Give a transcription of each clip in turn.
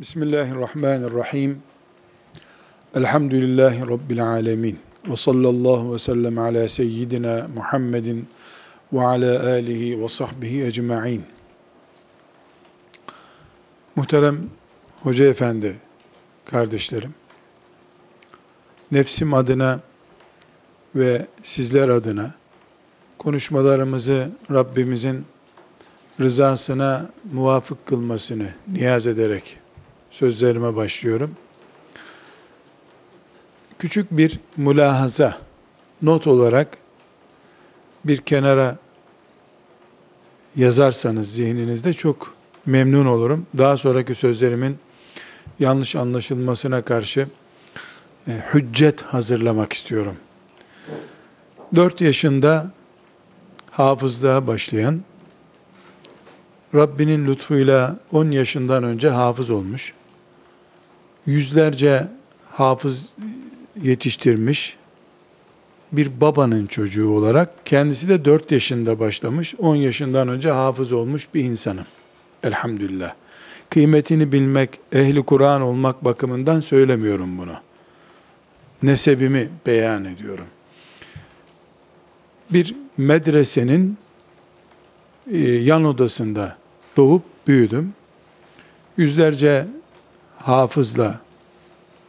Bismillahirrahmanirrahim. Elhamdülillahi Rabbil alemin. Ve sallallahu ve sellem ala seyyidina Muhammedin ve ala alihi ve sahbihi ecma'in. Muhterem Hoca Efendi, kardeşlerim, nefsim adına ve sizler adına konuşmalarımızı Rabbimizin rızasına muvafık kılmasını niyaz ederek sözlerime başlıyorum. Küçük bir mülahaza, not olarak bir kenara yazarsanız zihninizde çok memnun olurum. Daha sonraki sözlerimin yanlış anlaşılmasına karşı e, hüccet hazırlamak istiyorum. 4 yaşında hafızlığa başlayan, Rabbinin lütfuyla 10 yaşından önce hafız olmuş, yüzlerce hafız yetiştirmiş bir babanın çocuğu olarak kendisi de 4 yaşında başlamış, 10 yaşından önce hafız olmuş bir insanım. Elhamdülillah. Kıymetini bilmek, ehli Kur'an olmak bakımından söylemiyorum bunu. Nesebimi beyan ediyorum. Bir medresenin yan odasında doğup büyüdüm. Yüzlerce hafızla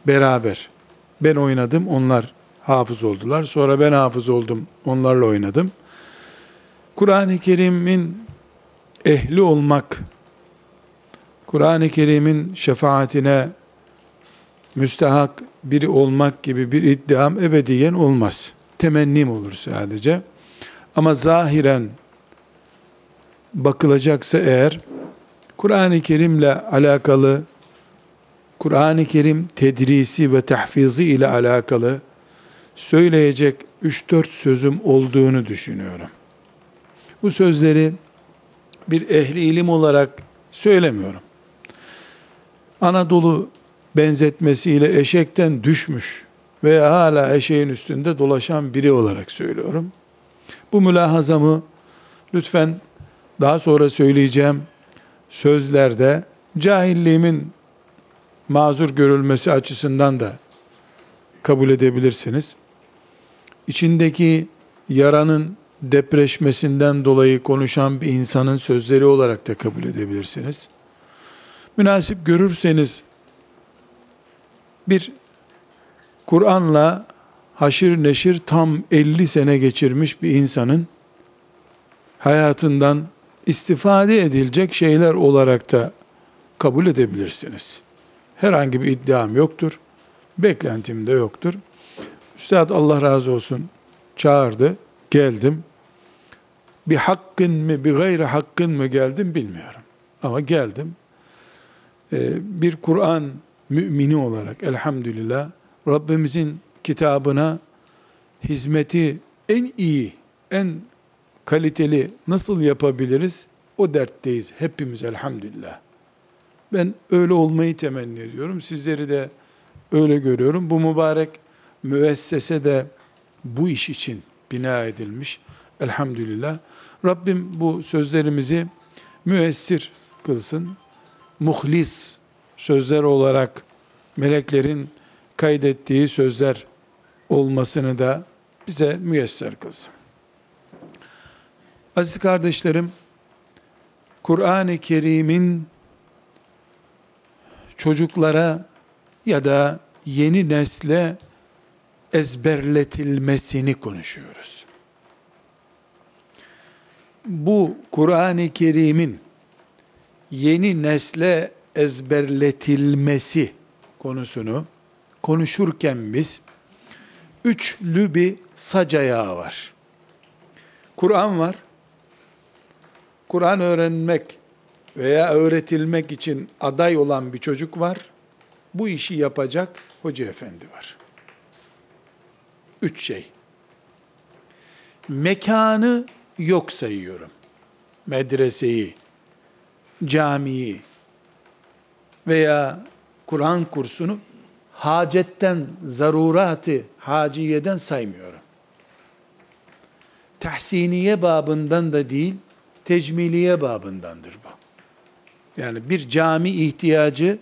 beraber ben oynadım, onlar hafız oldular. Sonra ben hafız oldum, onlarla oynadım. Kur'an-ı Kerim'in ehli olmak, Kur'an-ı Kerim'in şefaatine müstehak biri olmak gibi bir iddiam ebediyen olmaz. Temennim olur sadece. Ama zahiren bakılacaksa eğer, Kur'an-ı Kerim'le alakalı Kur'an-ı Kerim tedrisi ve tahfizi ile alakalı söyleyecek 3-4 sözüm olduğunu düşünüyorum. Bu sözleri bir ehli ilim olarak söylemiyorum. Anadolu benzetmesiyle eşekten düşmüş veya hala eşeğin üstünde dolaşan biri olarak söylüyorum. Bu mülahazamı lütfen daha sonra söyleyeceğim sözlerde cahilliğimin mazur görülmesi açısından da kabul edebilirsiniz. İçindeki yaranın depreşmesinden dolayı konuşan bir insanın sözleri olarak da kabul edebilirsiniz. Münasip görürseniz bir Kur'an'la haşir neşir tam 50 sene geçirmiş bir insanın hayatından istifade edilecek şeyler olarak da kabul edebilirsiniz. Herhangi bir iddiam yoktur. Beklentim de yoktur. Üstad Allah razı olsun çağırdı. Geldim. Bir hakkın mı, bir gayri hakkın mı geldim bilmiyorum. Ama geldim. Ee, bir Kur'an mümini olarak elhamdülillah Rabbimizin kitabına hizmeti en iyi, en kaliteli nasıl yapabiliriz? O dertteyiz hepimiz elhamdülillah. Ben öyle olmayı temenni ediyorum. Sizleri de öyle görüyorum. Bu mübarek müessese de bu iş için bina edilmiş. Elhamdülillah. Rabbim bu sözlerimizi müessir kılsın. Muhlis sözler olarak meleklerin kaydettiği sözler olmasını da bize müyesser kılsın. Aziz kardeşlerim, Kur'an-ı Kerim'in çocuklara ya da yeni nesle ezberletilmesini konuşuyoruz. Bu Kur'an-ı Kerim'in yeni nesle ezberletilmesi konusunu konuşurken biz üçlü bir sac var. Kur'an var. Kur'an öğrenmek veya öğretilmek için aday olan bir çocuk var. Bu işi yapacak hoca efendi var. Üç şey. Mekanı yok sayıyorum. Medreseyi, camiyi veya Kur'an kursunu hacetten, zaruratı, haciyeden saymıyorum. Tahsiniye babından da değil, tecmiliye babındandır bu. Yani bir cami ihtiyacı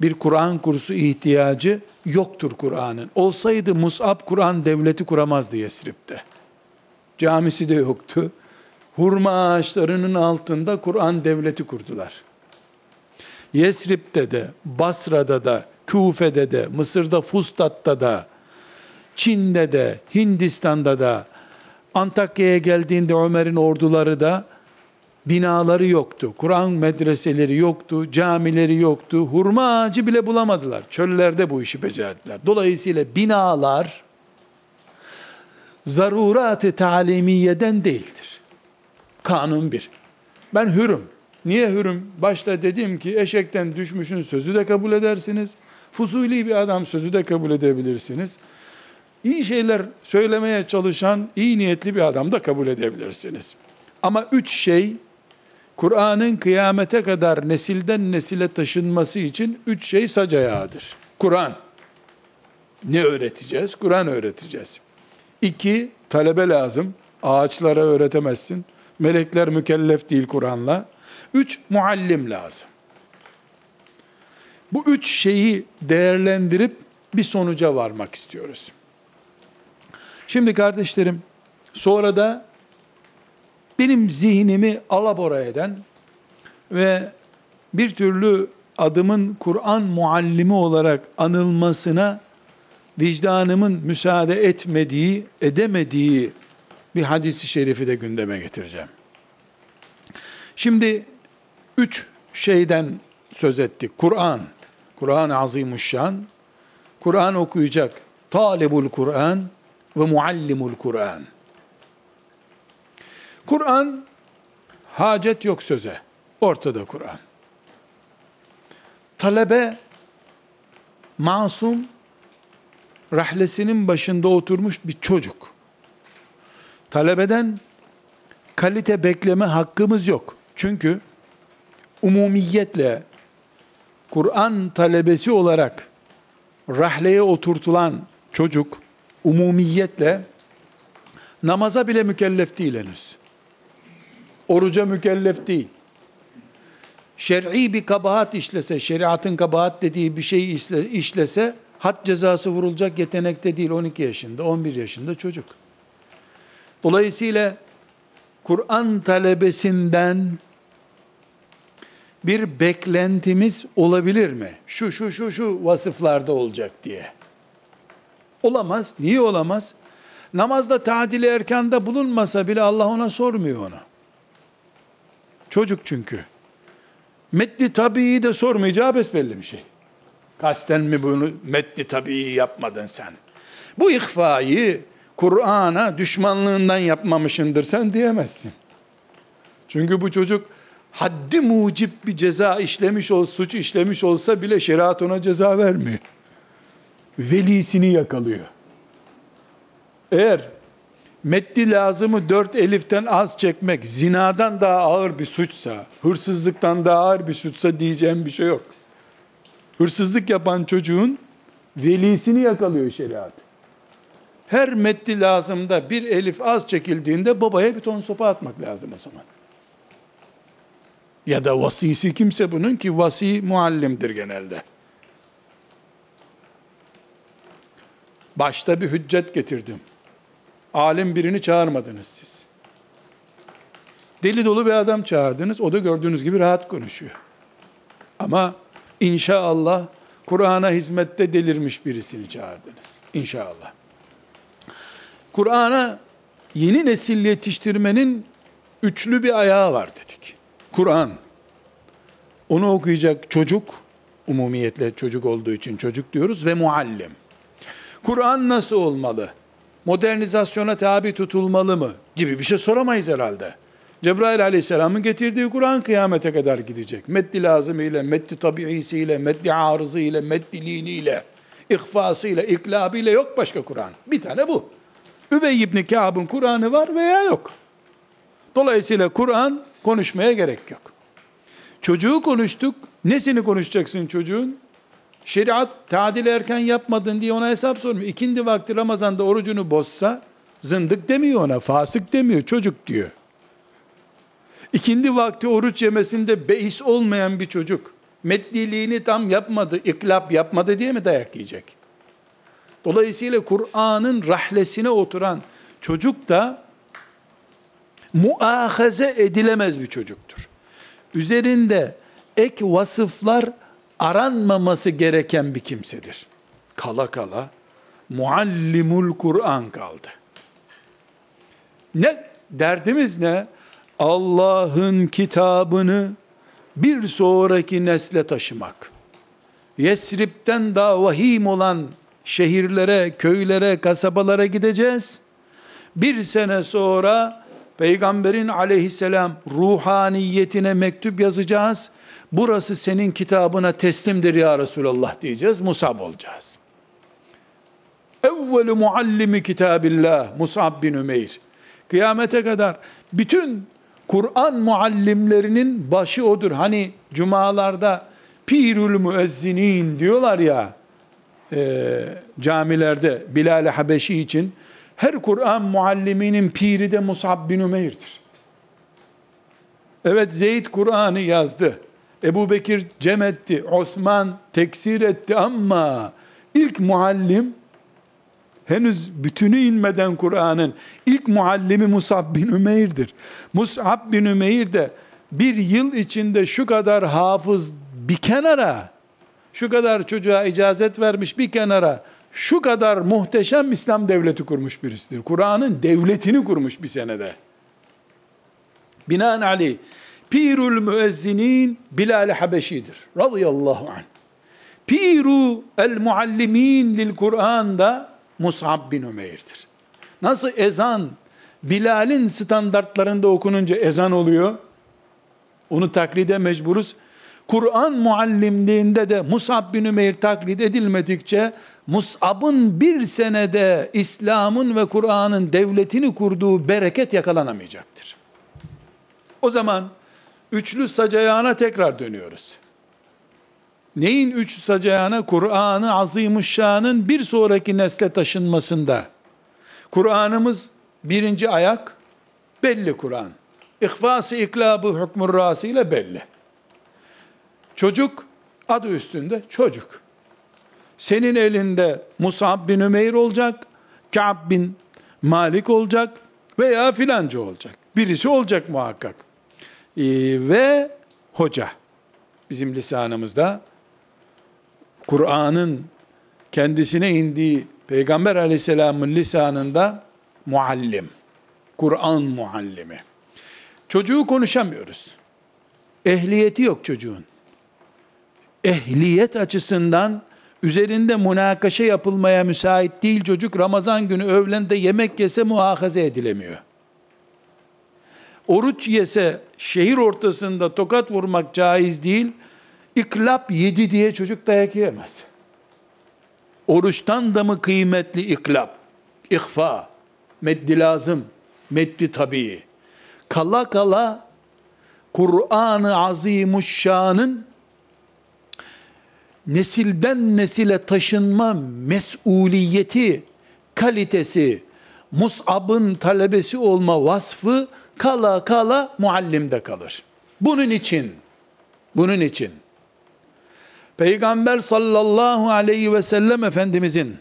bir Kur'an kursu ihtiyacı yoktur Kur'an'ın. Olsaydı Mus'ab Kur'an devleti kuramazdı Yesrib'de. Camisi de yoktu. Hurma ağaçlarının altında Kur'an devleti kurdular. Yesrib'de de, Basra'da da, Küfe'de de, Mısır'da Fustat'ta da, Çin'de de, Hindistan'da da, Antakya'ya geldiğinde Ömer'in orduları da binaları yoktu. Kur'an medreseleri yoktu, camileri yoktu. Hurma ağacı bile bulamadılar. Çöllerde bu işi becerdiler. Dolayısıyla binalar zarurat-ı talimiyeden değildir. Kanun bir. Ben hürüm. Niye hürüm? Başta dedim ki eşekten düşmüşün sözü de kabul edersiniz. Fuzuli bir adam sözü de kabul edebilirsiniz. İyi şeyler söylemeye çalışan iyi niyetli bir adam da kabul edebilirsiniz. Ama üç şey Kur'an'ın kıyamete kadar nesilden nesile taşınması için üç şey sac ayağıdır. Kur'an. Ne öğreteceğiz? Kur'an öğreteceğiz. İki, talebe lazım. Ağaçlara öğretemezsin. Melekler mükellef değil Kur'an'la. Üç, muallim lazım. Bu üç şeyi değerlendirip bir sonuca varmak istiyoruz. Şimdi kardeşlerim, sonra da benim zihnimi alabora eden ve bir türlü adımın Kur'an muallimi olarak anılmasına vicdanımın müsaade etmediği, edemediği bir hadisi şerifi de gündeme getireceğim. Şimdi üç şeyden söz ettik. Kur'an, Kur'an-ı Azimuşşan, Kur'an okuyacak, talibul Kur'an ve muallimul Kur'an. Kur'an hacet yok söze. Ortada Kur'an. Talebe masum rahlesinin başında oturmuş bir çocuk. Talebeden kalite bekleme hakkımız yok. Çünkü umumiyetle Kur'an talebesi olarak rahleye oturtulan çocuk umumiyetle namaza bile mükellef değil henüz. Oruca mükellef değil. Şer'i bir kabahat işlese, şeriatın kabahat dediği bir şey işlese, had cezası vurulacak yetenekte değil 12 yaşında, 11 yaşında çocuk. Dolayısıyla Kur'an talebesinden bir beklentimiz olabilir mi? Şu şu şu şu vasıflarda olacak diye. Olamaz. Niye olamaz? Namazda tadili erkanda bulunmasa bile Allah ona sormuyor onu. Çocuk çünkü. Metni tabii de sormayacağı besbelli bir şey. Kasten mi bunu metni tabii yapmadın sen? Bu ihfayı Kur'an'a düşmanlığından yapmamışındır sen diyemezsin. Çünkü bu çocuk haddi mucip bir ceza işlemiş ol, suç işlemiş olsa bile şeriat ona ceza vermiyor. Velisini yakalıyor. Eğer Meddi lazımı dört eliften az çekmek zinadan daha ağır bir suçsa, hırsızlıktan daha ağır bir suçsa diyeceğim bir şey yok. Hırsızlık yapan çocuğun velisini yakalıyor şeriat. Her meddi lazımda bir elif az çekildiğinde babaya bir ton sopa atmak lazım o zaman. Ya da vasisi kimse bunun ki vasi muallimdir genelde. Başta bir hüccet getirdim alim birini çağırmadınız siz. Deli dolu bir adam çağırdınız. O da gördüğünüz gibi rahat konuşuyor. Ama inşallah Kur'an'a hizmette delirmiş birisini çağırdınız. İnşallah. Kur'an'a yeni nesil yetiştirmenin üçlü bir ayağı var dedik. Kur'an. Onu okuyacak çocuk, umumiyetle çocuk olduğu için çocuk diyoruz ve muallim. Kur'an nasıl olmalı? Modernizasyona tabi tutulmalı mı gibi bir şey soramayız herhalde. Cebrail aleyhisselamın getirdiği Kur'an kıyamete kadar gidecek. Meddi lazım ile, meddi tabiisi ile, meddi arızı ile, meddi lini ile, ihfası ile, iklabı ile yok başka Kur'an. Bir tane bu. Übey ibn Kâb'ın Kur'an'ı var veya yok. Dolayısıyla Kur'an konuşmaya gerek yok. Çocuğu konuştuk. Nesini konuşacaksın çocuğun? Şeriat tadil erken yapmadın diye ona hesap sormuyor. İkindi vakti Ramazan'da orucunu bozsa zındık demiyor ona, fasık demiyor, çocuk diyor. İkindi vakti oruç yemesinde beis olmayan bir çocuk, Meddiliğini tam yapmadı, iklap yapmadı diye mi dayak yiyecek? Dolayısıyla Kur'an'ın rahlesine oturan çocuk da muahaze edilemez bir çocuktur. Üzerinde ek vasıflar aranmaması gereken bir kimsedir. Kala kala muallimul Kur'an kaldı. Ne derdimiz ne? Allah'ın kitabını bir sonraki nesle taşımak. Yesrib'den daha vahim olan şehirlere, köylere, kasabalara gideceğiz. Bir sene sonra Peygamberin aleyhisselam ruhaniyetine mektup yazacağız. Burası senin kitabına teslimdir ya Resulallah diyeceğiz. Musab olacağız. Evvelu muallimi kitabillah Musab bin Ümeyr. Kıyamete kadar bütün Kur'an muallimlerinin başı odur. Hani cumalarda pirül müezzinin diyorlar ya e, camilerde Bilal-i Habeşi için her Kur'an mualliminin piri de Musab bin Ümeyr'dir. Evet Zeyd Kur'an'ı yazdı. Ebu Bekir cem etti. Osman teksir etti ama ilk muallim henüz bütünü inmeden Kur'an'ın ilk muallimi Musab bin Ümeyr'dir. Musab bin Ümeyr de bir yıl içinde şu kadar hafız bir kenara, şu kadar çocuğa icazet vermiş bir kenara, şu kadar muhteşem İslam devleti kurmuş birisidir. Kur'an'ın devletini kurmuş bir senede. Binaenaleyh, Pirul müezzinin Bilal Habeşi'dir. Radıyallahu anh. Piru el muallimin lil Kur'an'da Mus'ab bin Ümeyr'dir. Nasıl ezan Bilal'in standartlarında okununca ezan oluyor? Onu taklide mecburuz. Kur'an muallimliğinde de Mus'ab bin Ümeyr taklit edilmedikçe Mus'ab'ın bir senede İslam'ın ve Kur'an'ın devletini kurduğu bereket yakalanamayacaktır. O zaman üçlü sacayana tekrar dönüyoruz. Neyin üç sacayana? Kur'an-ı Azimuşşan'ın bir sonraki nesle taşınmasında. Kur'an'ımız birinci ayak belli Kur'an. İhfası iklabı hükmür rası ile belli. Çocuk adı üstünde çocuk. Senin elinde Musab bin Ümeyr olacak, Ka'b bin Malik olacak veya filanca olacak. Birisi olacak muhakkak. Ee, ve hoca. Bizim lisanımızda Kur'an'ın kendisine indiği Peygamber aleyhisselamın lisanında muallim. Kur'an muallimi. Çocuğu konuşamıyoruz. Ehliyeti yok çocuğun. Ehliyet açısından üzerinde münakaşa yapılmaya müsait değil çocuk. Ramazan günü öğlende yemek yese muhakaze edilemiyor. Oruç yese şehir ortasında tokat vurmak caiz değil. İklap yedi diye çocuk dayak yiyemez. Oruçtan da mı kıymetli iklap? İhfa, meddi lazım, meddi tabii. Kala kala Kur'an-ı Azimuşşan'ın nesilden nesile taşınma mesuliyeti, kalitesi, Mus'ab'ın talebesi olma vasfı kala kala muallimde kalır. Bunun için, bunun için Peygamber sallallahu aleyhi ve sellem Efendimizin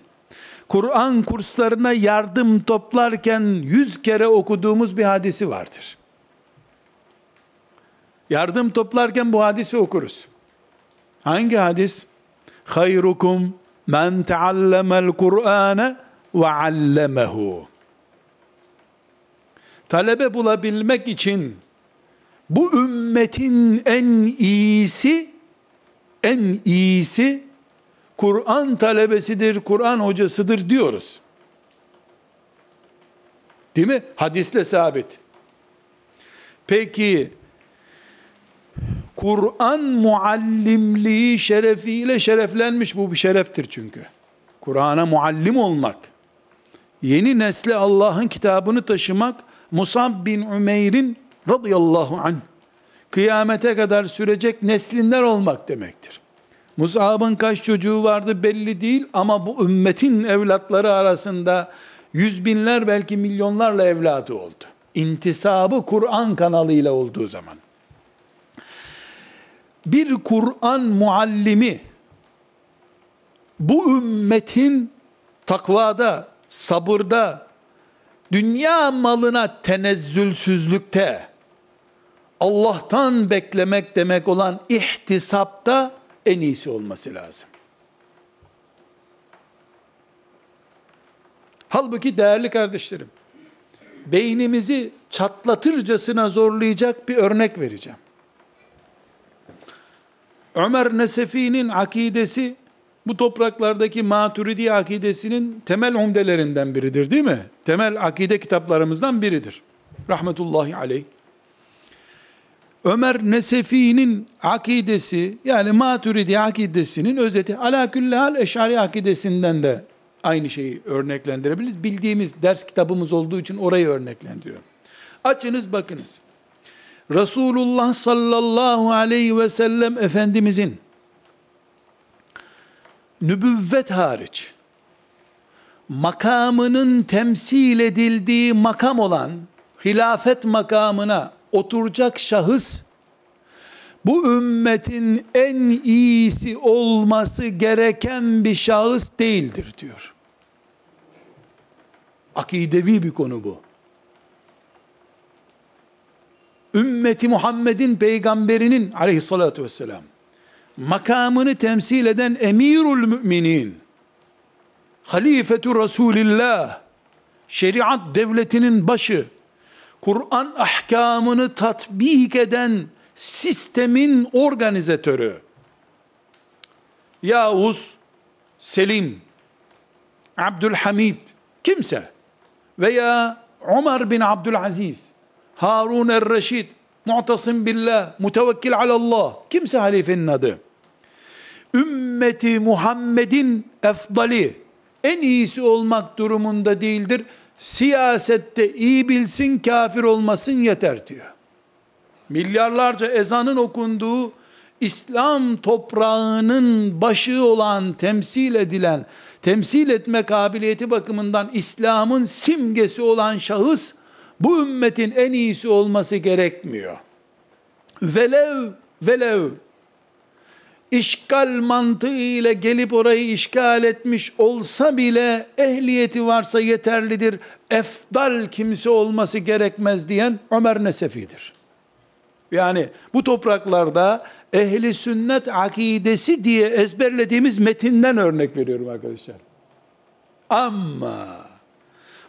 Kur'an kurslarına yardım toplarken yüz kere okuduğumuz bir hadisi vardır. Yardım toplarken bu hadisi okuruz. Hangi hadis? Hayrukum men teallemel Kur'ane ve allemehu. Talebe bulabilmek için bu ümmetin en iyisi en iyisi Kur'an talebesidir, Kur'an hocasıdır diyoruz. Değil mi? Hadisle sabit. Peki Kur'an muallimliği şerefiyle şereflenmiş bu bir şereftir çünkü. Kur'an'a muallim olmak, yeni nesle Allah'ın kitabını taşımak, Musab bin Ümeyr'in radıyallahu anh kıyamete kadar sürecek neslinden olmak demektir. Musab'ın kaç çocuğu vardı belli değil ama bu ümmetin evlatları arasında yüz binler belki milyonlarla evladı oldu. İntisabı Kur'an kanalıyla olduğu zaman. bir Kur'an muallimi bu ümmetin takvada, sabırda, dünya malına tenezzülsüzlükte, Allah'tan beklemek demek olan ihtisapta en iyisi olması lazım. Halbuki değerli kardeşlerim, beynimizi çatlatırcasına zorlayacak bir örnek vereceğim. Ömer Nesefi'nin akidesi bu topraklardaki Maturidi akidesinin temel umdelerinden biridir değil mi? Temel akide kitaplarımızdan biridir. Rahmetullahi aleyh. Ömer Nesefi'nin akidesi yani Maturidi akidesinin özeti ala hal eşari akidesinden de aynı şeyi örneklendirebiliriz. Bildiğimiz ders kitabımız olduğu için orayı örneklendiriyorum. Açınız bakınız. Resulullah sallallahu aleyhi ve sellem Efendimizin nübüvvet hariç makamının temsil edildiği makam olan hilafet makamına oturacak şahıs bu ümmetin en iyisi olması gereken bir şahıs değildir diyor. Akidevi bir konu bu. Ümmeti Muhammed'in peygamberinin aleyhissalatü vesselam makamını temsil eden emirul müminin halifetu Resulillah şeriat devletinin başı Kur'an ahkamını tatbik eden sistemin organizatörü Yavuz Selim Abdülhamid kimse veya Ömer bin Abdülaziz Harun er-Reşid Mu'tasim billah, mutevekkil alallah. Kimse halifenin adı. Ümmeti Muhammed'in efdali, en iyisi olmak durumunda değildir. Siyasette iyi bilsin, kafir olmasın yeter diyor. Milyarlarca ezanın okunduğu İslam toprağının başı olan, temsil edilen, temsil etme kabiliyeti bakımından İslam'ın simgesi olan şahıs, bu ümmetin en iyisi olması gerekmiyor. Velev, velev, işgal mantığı ile gelip orayı işgal etmiş olsa bile ehliyeti varsa yeterlidir. Efdal kimse olması gerekmez diyen Ömer Nesefi'dir. Yani bu topraklarda ehli sünnet akidesi diye ezberlediğimiz metinden örnek veriyorum arkadaşlar. Ama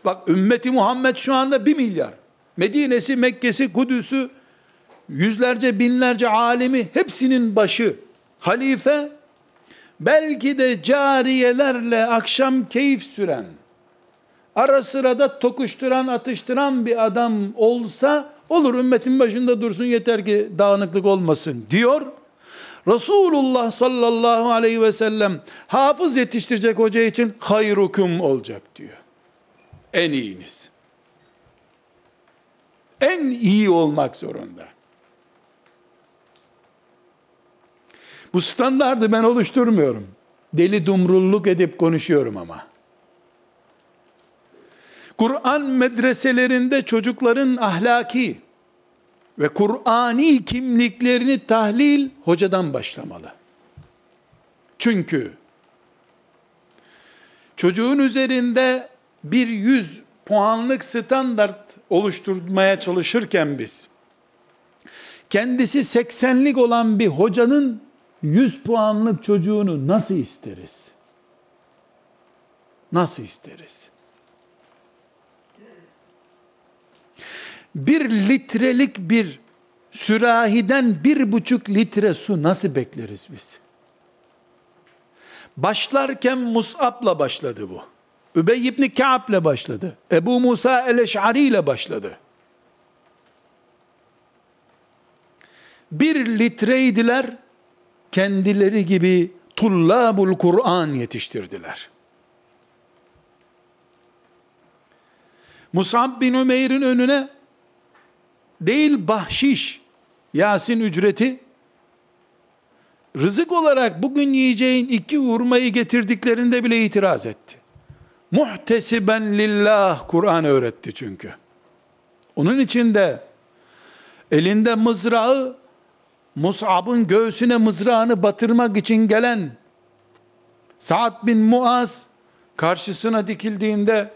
bak ümmeti Muhammed şu anda bir milyar. Medine'si, Mekke'si, Kudüs'ü, yüzlerce, binlerce alimi hepsinin başı halife belki de cariyelerle akşam keyif süren, ara sırada tokuşturan, atıştıran bir adam olsa olur ümmetin başında dursun yeter ki dağınıklık olmasın diyor. Resulullah sallallahu aleyhi ve sellem hafız yetiştirecek hoca için hayrukum olacak diyor. En iyiniz. En iyi olmak zorunda. Bu standardı ben oluşturmuyorum. Deli dumrulluk edip konuşuyorum ama. Kur'an medreselerinde çocukların ahlaki ve Kur'ani kimliklerini tahlil hocadan başlamalı. Çünkü çocuğun üzerinde bir yüz puanlık standart oluşturmaya çalışırken biz kendisi 80'lik olan bir hocanın 100 puanlık çocuğunu nasıl isteriz? Nasıl isteriz? Bir litrelik bir sürahiden bir buçuk litre su nasıl bekleriz biz? Başlarken Mus'ab'la başladı bu. Übey ibn Ka'b'le başladı. Ebu Musa el-Eş'ari ile başladı. Bir litreydiler, kendileri gibi tullabul Kur'an yetiştirdiler. Musab bin Ömer'in önüne değil bahşiş, Yasin ücreti, rızık olarak bugün yiyeceğin iki hurmayı getirdiklerinde bile itiraz etti. Muhtesiben lillah Kur'an öğretti çünkü. Onun için de elinde mızrağı Mus'ab'ın göğsüne mızrağını batırmak için gelen Sa'd bin Muaz karşısına dikildiğinde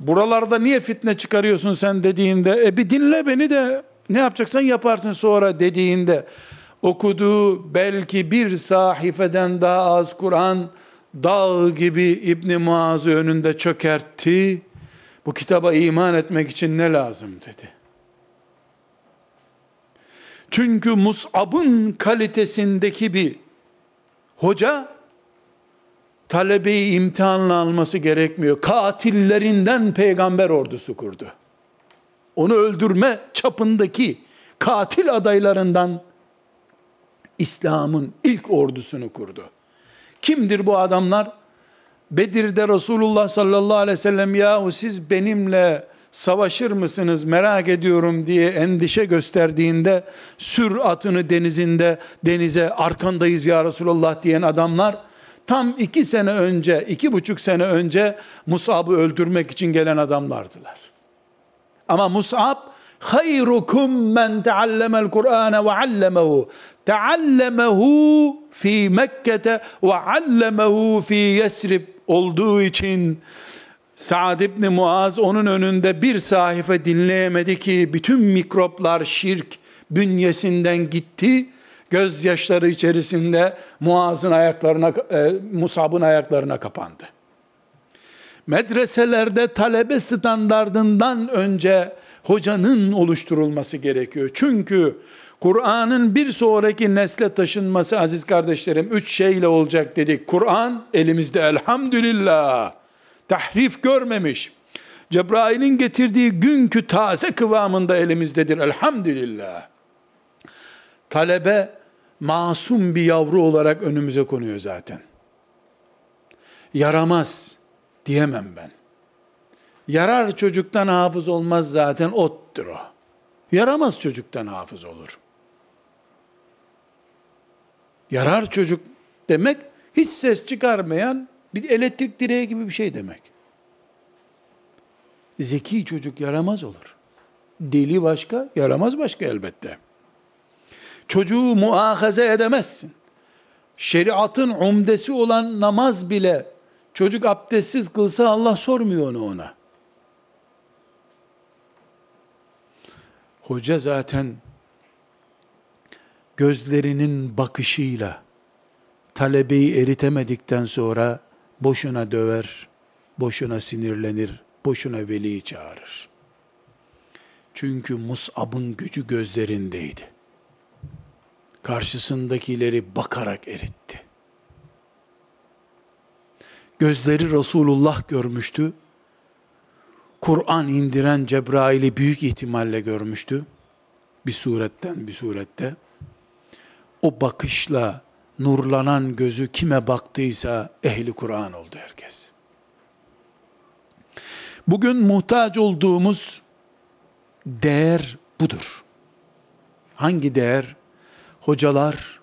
buralarda niye fitne çıkarıyorsun sen dediğinde e bir dinle beni de ne yapacaksan yaparsın sonra dediğinde okuduğu belki bir sahifeden daha az Kur'an dağ gibi İbni Muaz'ı önünde çökertti. Bu kitaba iman etmek için ne lazım dedi. Çünkü Mus'ab'ın kalitesindeki bir hoca talebeyi imtihanla alması gerekmiyor. Katillerinden peygamber ordusu kurdu. Onu öldürme çapındaki katil adaylarından İslam'ın ilk ordusunu kurdu. Kimdir bu adamlar? Bedir'de Resulullah sallallahu aleyhi ve sellem yahu siz benimle savaşır mısınız merak ediyorum diye endişe gösterdiğinde sür atını denizinde denize arkandayız ya Resulullah diyen adamlar tam iki sene önce iki buçuk sene önce Musab'ı öldürmek için gelen adamlardılar. Ama Musab hayrukum men teallemel Kur'ane ve allemehu teallemehu fi Mekke'te ve allemehu fi Yesrib olduğu için Sa'd ibn Muaz onun önünde bir sahife dinleyemedi ki bütün mikroplar şirk bünyesinden gitti. Gözyaşları içerisinde Muaz'ın ayaklarına, e, Musab'ın ayaklarına kapandı. Medreselerde talebe standardından önce hocanın oluşturulması gerekiyor. Çünkü Kur'an'ın bir sonraki nesle taşınması aziz kardeşlerim üç şeyle olacak dedik. Kur'an elimizde elhamdülillah tahrif görmemiş. Cebrail'in getirdiği günkü taze kıvamında elimizdedir elhamdülillah. Talebe masum bir yavru olarak önümüze konuyor zaten. Yaramaz diyemem ben. Yarar çocuktan hafız olmaz zaten ottur o. Yaramaz çocuktan hafız olur. Yarar çocuk demek hiç ses çıkarmayan bir elektrik direği gibi bir şey demek. Zeki çocuk yaramaz olur. Deli başka, yaramaz başka elbette. Çocuğu muahaze edemezsin. Şeriatın umdesi olan namaz bile çocuk abdestsiz kılsa Allah sormuyor onu ona. Hoca zaten gözlerinin bakışıyla talebeyi eritemedikten sonra boşuna döver, boşuna sinirlenir, boşuna veliyi çağırır. Çünkü Mus'ab'ın gücü gözlerindeydi. Karşısındakileri bakarak eritti. Gözleri Resulullah görmüştü. Kur'an indiren Cebrail'i büyük ihtimalle görmüştü. Bir suretten bir surette. O bakışla nurlanan gözü kime baktıysa ehli Kur'an oldu herkes. Bugün muhtaç olduğumuz değer budur. Hangi değer? Hocalar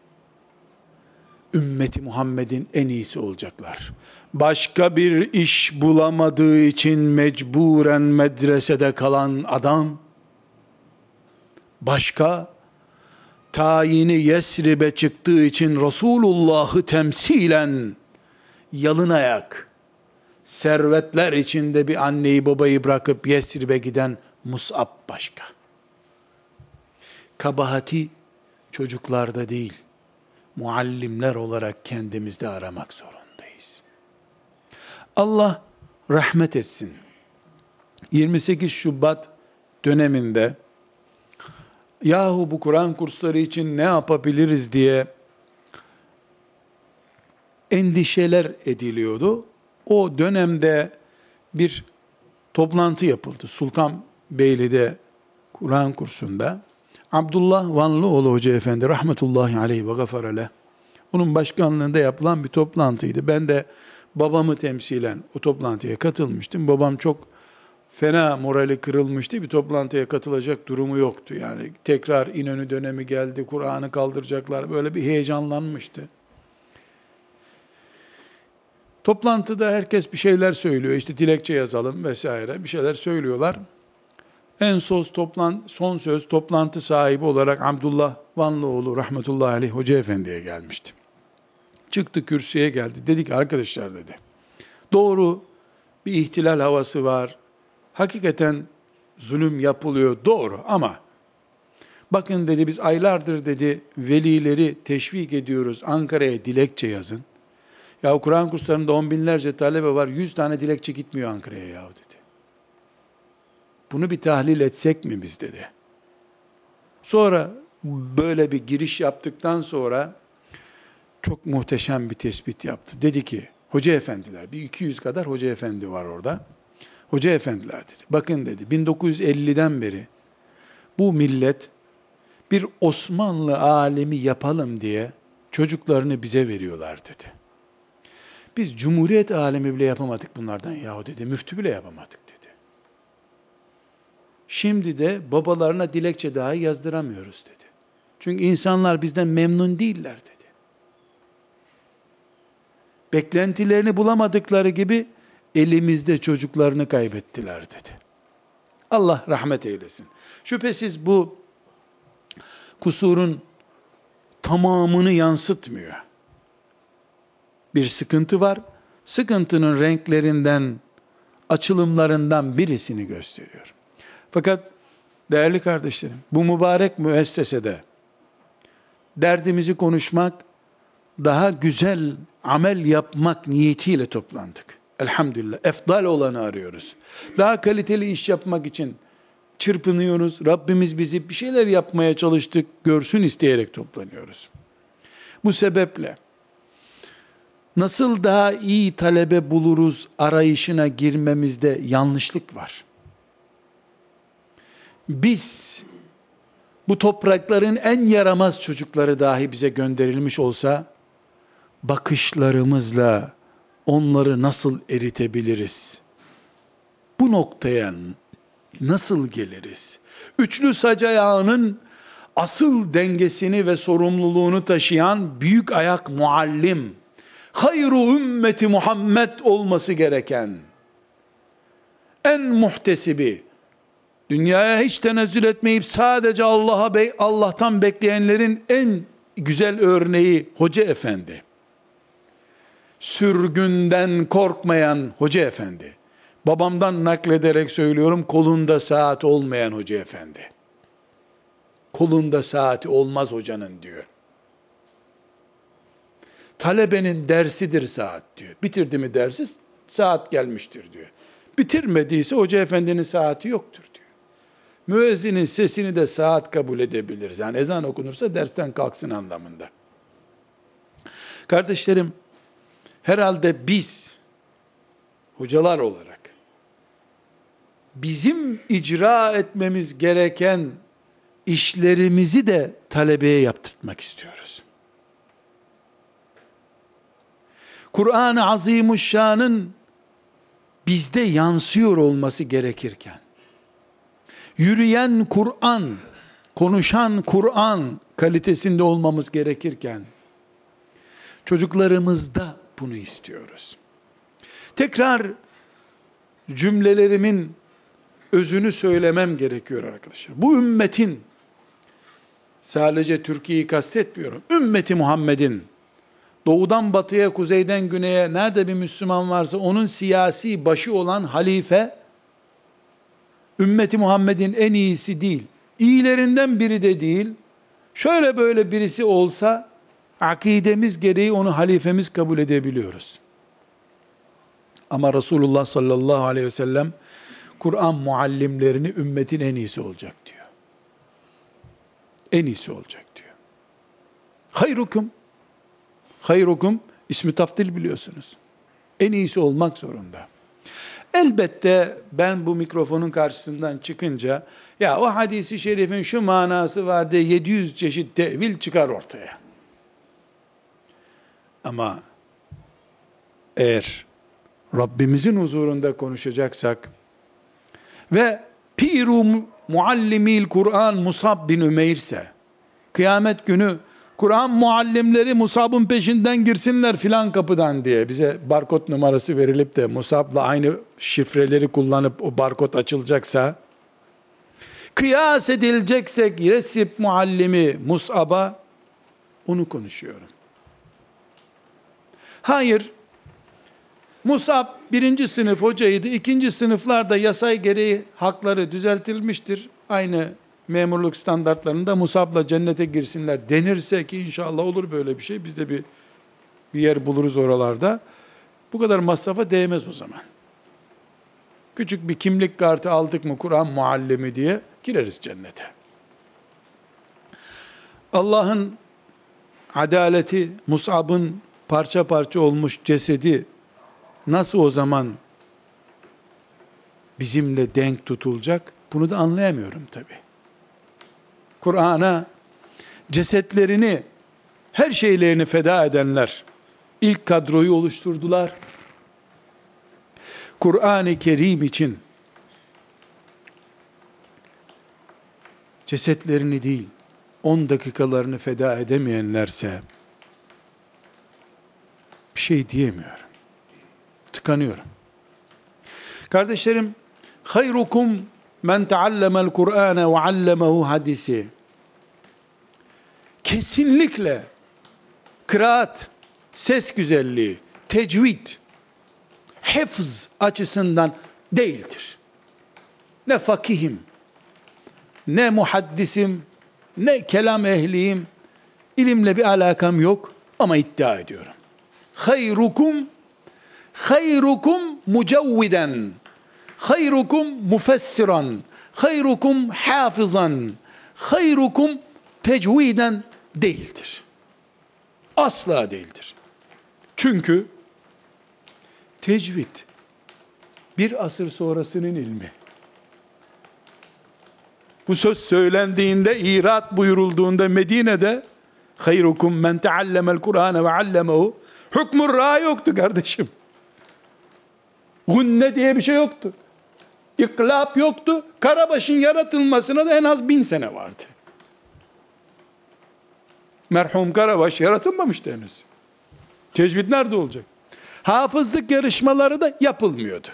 ümmeti Muhammed'in en iyisi olacaklar. Başka bir iş bulamadığı için mecburen medresede kalan adam başka tayini Yesrib'e çıktığı için Resulullah'ı temsilen yalın ayak, servetler içinde bir anneyi babayı bırakıp Yesrib'e giden Mus'ab başka. Kabahati çocuklarda değil, muallimler olarak kendimizde aramak zorundayız. Allah rahmet etsin. 28 Şubat döneminde yahu bu Kur'an kursları için ne yapabiliriz diye endişeler ediliyordu. O dönemde bir toplantı yapıldı. Sultan Beyli'de Kur'an kursunda. Abdullah Vanlıoğlu Hoca Efendi rahmetullahi aleyhi ve gafara onun başkanlığında yapılan bir toplantıydı. Ben de babamı temsilen o toplantıya katılmıştım. Babam çok fena morali kırılmıştı. Bir toplantıya katılacak durumu yoktu. Yani tekrar İnönü dönemi geldi, Kur'an'ı kaldıracaklar. Böyle bir heyecanlanmıştı. Toplantıda herkes bir şeyler söylüyor. İşte dilekçe yazalım vesaire bir şeyler söylüyorlar. en son, toplan, son söz toplantı sahibi olarak Abdullah Vanlıoğlu rahmetullahi aleyh hoca efendiye gelmişti. Çıktı kürsüye geldi. Dedi ki arkadaşlar dedi. Doğru bir ihtilal havası var. Hakikaten zulüm yapılıyor doğru ama bakın dedi biz aylardır dedi velileri teşvik ediyoruz Ankara'ya dilekçe yazın. Ya Kur'an kurslarında on binlerce talebe var. Yüz tane dilekçe gitmiyor Ankara'ya ya dedi. Bunu bir tahlil etsek mi biz dedi. Sonra böyle bir giriş yaptıktan sonra çok muhteşem bir tespit yaptı. Dedi ki, hoca efendiler, bir 200 kadar hoca efendi var orada. Hoca efendiler dedi. Bakın dedi, 1950'den beri bu millet bir Osmanlı alemi yapalım diye çocuklarını bize veriyorlar dedi. Biz cumhuriyet alemi bile yapamadık bunlardan yahu dedi. Müftü bile yapamadık dedi. Şimdi de babalarına dilekçe dahi yazdıramıyoruz dedi. Çünkü insanlar bizden memnun değiller dedi. Beklentilerini bulamadıkları gibi elimizde çocuklarını kaybettiler dedi. Allah rahmet eylesin. Şüphesiz bu kusurun tamamını yansıtmıyor. Bir sıkıntı var. Sıkıntının renklerinden, açılımlarından birisini gösteriyor. Fakat değerli kardeşlerim, bu mübarek müessesede derdimizi konuşmak, daha güzel amel yapmak niyetiyle toplandık. Elhamdülillah. Efdal olanı arıyoruz. Daha kaliteli iş yapmak için çırpınıyoruz. Rabbimiz bizi bir şeyler yapmaya çalıştık, görsün isteyerek toplanıyoruz. Bu sebeple nasıl daha iyi talebe buluruz arayışına girmemizde yanlışlık var. Biz bu toprakların en yaramaz çocukları dahi bize gönderilmiş olsa bakışlarımızla onları nasıl eritebiliriz? Bu noktaya nasıl geliriz? Üçlü sac ayağının asıl dengesini ve sorumluluğunu taşıyan büyük ayak muallim, hayru ümmeti Muhammed olması gereken, en muhtesibi, dünyaya hiç tenezzül etmeyip sadece Allah'a Allah'tan bekleyenlerin en güzel örneği hoca efendi. Sürgünden korkmayan hoca efendi. Babamdan naklederek söylüyorum kolunda saat olmayan hoca efendi. Kolunda saati olmaz hocanın diyor. Talebenin dersidir saat diyor. Bitirdi mi dersi saat gelmiştir diyor. Bitirmediyse hoca efendinin saati yoktur diyor. Müezzinin sesini de saat kabul edebiliriz. Yani ezan okunursa dersten kalksın anlamında. Kardeşlerim, herhalde biz hocalar olarak bizim icra etmemiz gereken işlerimizi de talebeye yaptırtmak istiyoruz. Kur'an-ı Azimuşşan'ın bizde yansıyor olması gerekirken, yürüyen Kur'an, konuşan Kur'an kalitesinde olmamız gerekirken, çocuklarımızda bunu istiyoruz. Tekrar cümlelerimin özünü söylemem gerekiyor arkadaşlar. Bu ümmetin, sadece Türkiye'yi kastetmiyorum, ümmeti Muhammed'in, doğudan batıya, kuzeyden güneye, nerede bir Müslüman varsa onun siyasi başı olan halife, ümmeti Muhammed'in en iyisi değil, iyilerinden biri de değil, şöyle böyle birisi olsa, akidemiz gereği onu halifemiz kabul edebiliyoruz. Ama Resulullah sallallahu aleyhi ve sellem, Kur'an muallimlerini ümmetin en iyisi olacak diyor. En iyisi olacak diyor. Hayrukum, hayrukum ismi taftil biliyorsunuz. En iyisi olmak zorunda. Elbette ben bu mikrofonun karşısından çıkınca ya o hadisi şerifin şu manası var diye 700 çeşit tevil çıkar ortaya. Ama eğer Rabbimizin huzurunda konuşacaksak ve piru muallimil Kur'an Musab bin Ümeyr ise kıyamet günü Kur'an muallimleri Musab'ın peşinden girsinler filan kapıdan diye bize barkod numarası verilip de Musab'la aynı şifreleri kullanıp o barkod açılacaksa Kıyas edileceksek Resip muallimi Mus'ab'a onu konuşuyorum. Hayır, Musab birinci sınıf hocaydı. ikinci sınıflarda yasay gereği hakları düzeltilmiştir. Aynı memurluk standartlarında Musab'la cennete girsinler denirse ki inşallah olur böyle bir şey. Biz de bir, bir yer buluruz oralarda. Bu kadar masrafa değmez o zaman. Küçük bir kimlik kartı aldık mı Kur'an muallimi diye gireriz cennete. Allah'ın adaleti Musab'ın parça parça olmuş cesedi nasıl o zaman bizimle denk tutulacak? Bunu da anlayamıyorum tabi. Kur'an'a cesetlerini, her şeylerini feda edenler ilk kadroyu oluşturdular. Kur'an-ı Kerim için cesetlerini değil, 10 dakikalarını feda edemeyenlerse bir şey diyemiyorum. Tıkanıyorum. Kardeşlerim, hayrukum men teallemel Kur'ane ve allemehu hadisi. Kesinlikle kıraat, ses güzelliği, tecvid, hifz açısından değildir. Ne fakihim, ne muhaddisim, ne kelam ehliyim, ilimle bir alakam yok ama iddia ediyorum. Hayrukum, hayrukum mucevviden, hayrukum mufessiran, hayrukum hafızan, hayrukum tecviden değildir. Asla değildir. Çünkü tecvid bir asır sonrasının ilmi. Bu söz söylendiğinde, irat buyurulduğunda Medine'de hayrukum men teallemel Kur'ane ve allemehu hükmür ra yoktu kardeşim. Gunne diye bir şey yoktu. İklap yoktu. Karabaş'ın yaratılmasına da en az bin sene vardı. Merhum Karabaş yaratılmamıştı henüz. Tecvid nerede olacak? Hafızlık yarışmaları da yapılmıyordu.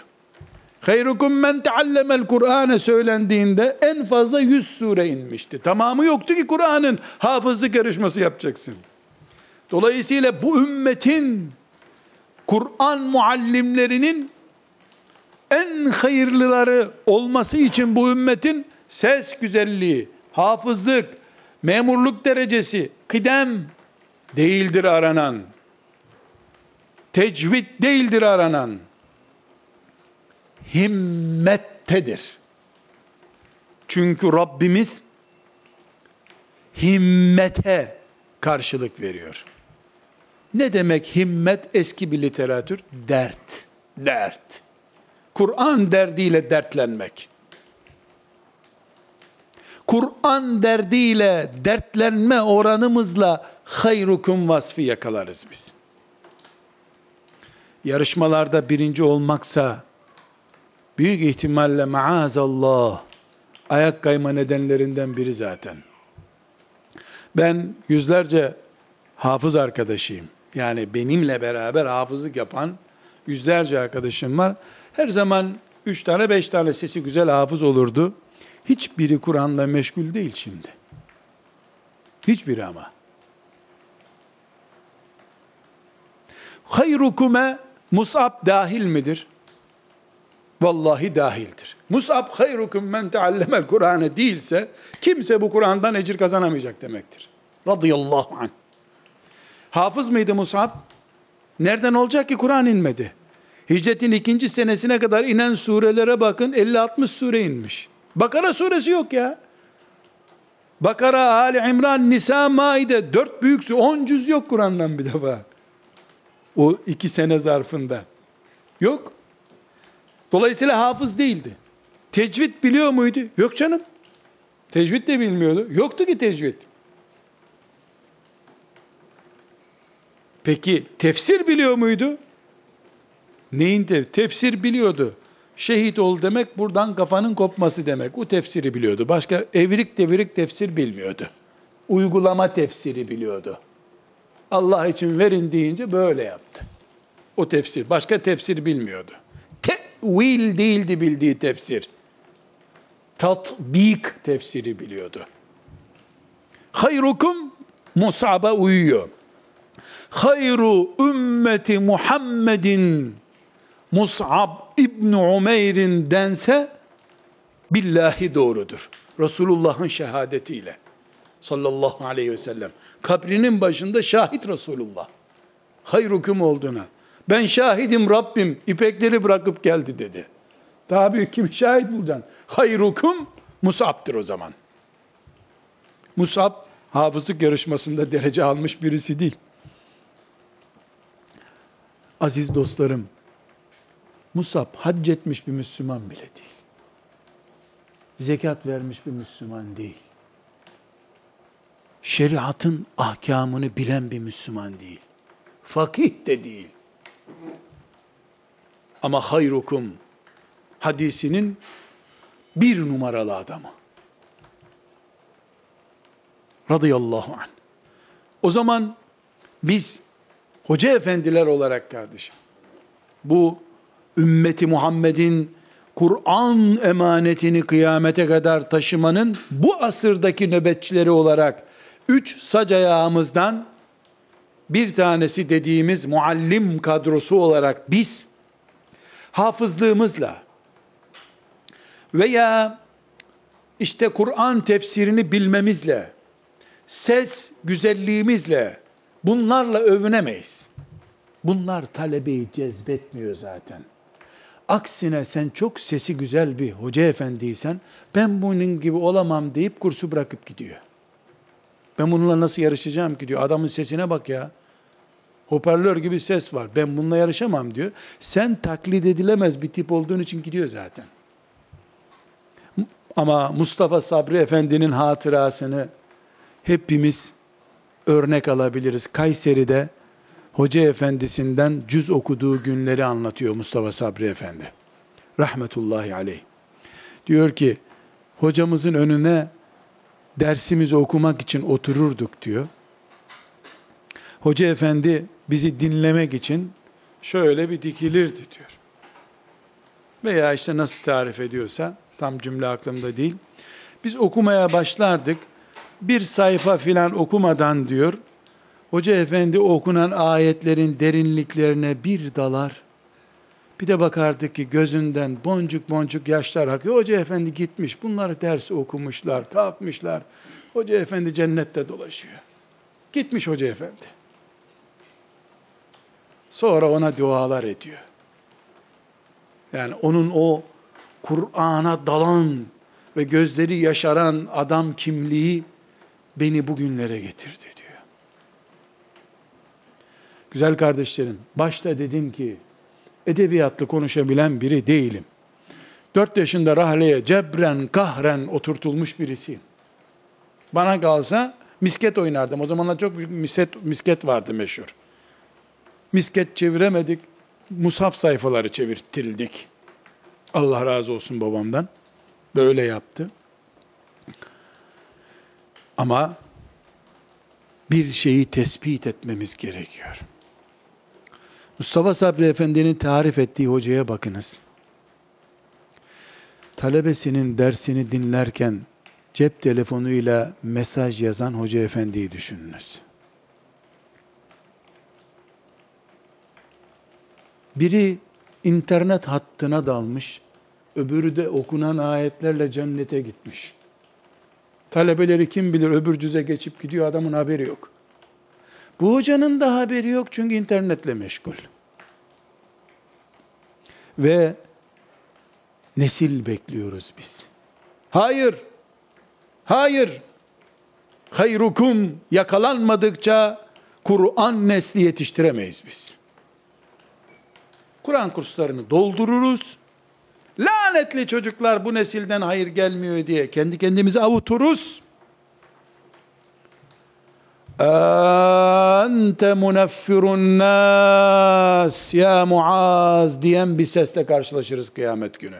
Hayrukum men teallemel Kur'an'ı söylendiğinde en fazla 100 sure inmişti. Tamamı yoktu ki Kur'an'ın hafızlık yarışması yapacaksın. Dolayısıyla bu ümmetin Kur'an muallimlerinin en hayırlıları olması için bu ümmetin ses güzelliği, hafızlık, memurluk derecesi, kıdem değildir aranan. Tecvid değildir aranan. Himmettedir. Çünkü Rabbimiz himmete karşılık veriyor. Ne demek himmet eski bir literatür? Dert. Dert. Kur'an derdiyle dertlenmek. Kur'an derdiyle dertlenme oranımızla hayrukum vasfı yakalarız biz. Yarışmalarda birinci olmaksa büyük ihtimalle maazallah ayak kayma nedenlerinden biri zaten. Ben yüzlerce hafız arkadaşıyım. Yani benimle beraber hafızlık yapan yüzlerce arkadaşım var. Her zaman üç tane beş tane sesi güzel hafız olurdu. Hiçbiri Kur'an'la meşgul değil şimdi. Hiçbiri ama. Hayrukume Mus'ab dahil midir? Vallahi dahildir. Mus'ab hayrukum men teallemel Kur'an'ı değilse kimse bu Kur'an'dan ecir kazanamayacak demektir. Radıyallahu anh. Hafız mıydı Mus'ab? Nereden olacak ki Kur'an inmedi? Hicretin ikinci senesine kadar inen surelere bakın 50-60 sure inmiş. Bakara suresi yok ya. Bakara, Ali İmran, Nisa, Maide dört büyük su, on cüz yok Kur'an'dan bir defa. O iki sene zarfında. Yok. Dolayısıyla hafız değildi. Tecvid biliyor muydu? Yok canım. Tecvid de bilmiyordu. Yoktu ki tecvid. Peki tefsir biliyor muydu? Neyin tefsir? Tefsir biliyordu. Şehit ol demek buradan kafanın kopması demek. O tefsiri biliyordu. Başka evrik devirik tefsir bilmiyordu. Uygulama tefsiri biliyordu. Allah için verin deyince böyle yaptı. O tefsir. Başka tefsir bilmiyordu. Tevil değildi bildiği tefsir. tatbik tefsiri biliyordu. Hayrukum Musab'a uyuyor. Hayru ümmeti Muhammedin Mus'ab İbni Umeyr'in dense billahi doğrudur. Resulullah'ın şehadetiyle sallallahu aleyhi ve sellem. Kabrinin başında şahit Resulullah. Hayrukum olduğuna. Ben şahidim Rabbim ipekleri bırakıp geldi dedi. Daha büyük kim şahit bulacaksın? Hayrukum Musab'dır o zaman. Musab hafızlık yarışmasında derece almış birisi değil. Aziz dostlarım, Musab hac etmiş bir Müslüman bile değil. Zekat vermiş bir Müslüman değil. Şeriatın ahkamını bilen bir Müslüman değil. Fakih de değil. Ama hayrukum hadisinin bir numaralı adamı. Radıyallahu anh. O zaman biz hoca efendiler olarak kardeşim, bu ümmeti Muhammed'in Kur'an emanetini kıyamete kadar taşımanın bu asırdaki nöbetçileri olarak üç sac ayağımızdan bir tanesi dediğimiz muallim kadrosu olarak biz hafızlığımızla veya işte Kur'an tefsirini bilmemizle, ses güzelliğimizle bunlarla övünemeyiz. Bunlar talebeyi cezbetmiyor zaten. Aksine sen çok sesi güzel bir hoca efendiysen ben bunun gibi olamam deyip kursu bırakıp gidiyor. Ben bununla nasıl yarışacağım ki diyor. Adamın sesine bak ya. Hoparlör gibi ses var. Ben bununla yarışamam diyor. Sen taklit edilemez bir tip olduğun için gidiyor zaten. Ama Mustafa Sabri Efendi'nin hatırasını hepimiz örnek alabiliriz. Kayseri'de hoca efendisinden cüz okuduğu günleri anlatıyor Mustafa Sabri Efendi. Rahmetullahi aleyh. Diyor ki hocamızın önüne dersimizi okumak için otururduk diyor. Hoca efendi bizi dinlemek için şöyle bir dikilirdi diyor. Veya işte nasıl tarif ediyorsa tam cümle aklımda değil. Biz okumaya başlardık. Bir sayfa filan okumadan diyor. Hoca efendi okunan ayetlerin derinliklerine bir dalar. Bir de bakardık ki gözünden boncuk boncuk yaşlar akıyor. Hoca efendi gitmiş. Bunları ders okumuşlar, kalkmışlar. Hoca efendi cennette dolaşıyor. Gitmiş hoca efendi. Sonra ona dualar ediyor. Yani onun o Kur'an'a dalan ve gözleri yaşaran adam kimliği beni bugünlere getirdi diyor. Güzel kardeşlerim, başta dedim ki edebiyatlı konuşabilen biri değilim. Dört yaşında rahleye cebren kahren oturtulmuş birisiyim. Bana kalsa misket oynardım. O zamanlar çok büyük misket, misket vardı meşhur misket çeviremedik. Musaf sayfaları çevirtildik. Allah razı olsun babamdan. Böyle yaptı. Ama bir şeyi tespit etmemiz gerekiyor. Mustafa Sabri Efendi'nin tarif ettiği hocaya bakınız. Talebesinin dersini dinlerken cep telefonuyla mesaj yazan hoca efendiyi düşününüz. Biri internet hattına dalmış, öbürü de okunan ayetlerle cennete gitmiş. Talebeleri kim bilir öbür cüze geçip gidiyor adamın haberi yok. Bu hocanın da haberi yok çünkü internetle meşgul. Ve nesil bekliyoruz biz. Hayır, hayır, hayrukum yakalanmadıkça Kur'an nesli yetiştiremeyiz biz. Kur'an kurslarını doldururuz. Lanetli çocuklar bu nesilden hayır gelmiyor diye kendi kendimizi avuturuz. Ente munaffirun nas ya Muaz diyen bir sesle karşılaşırız kıyamet günü.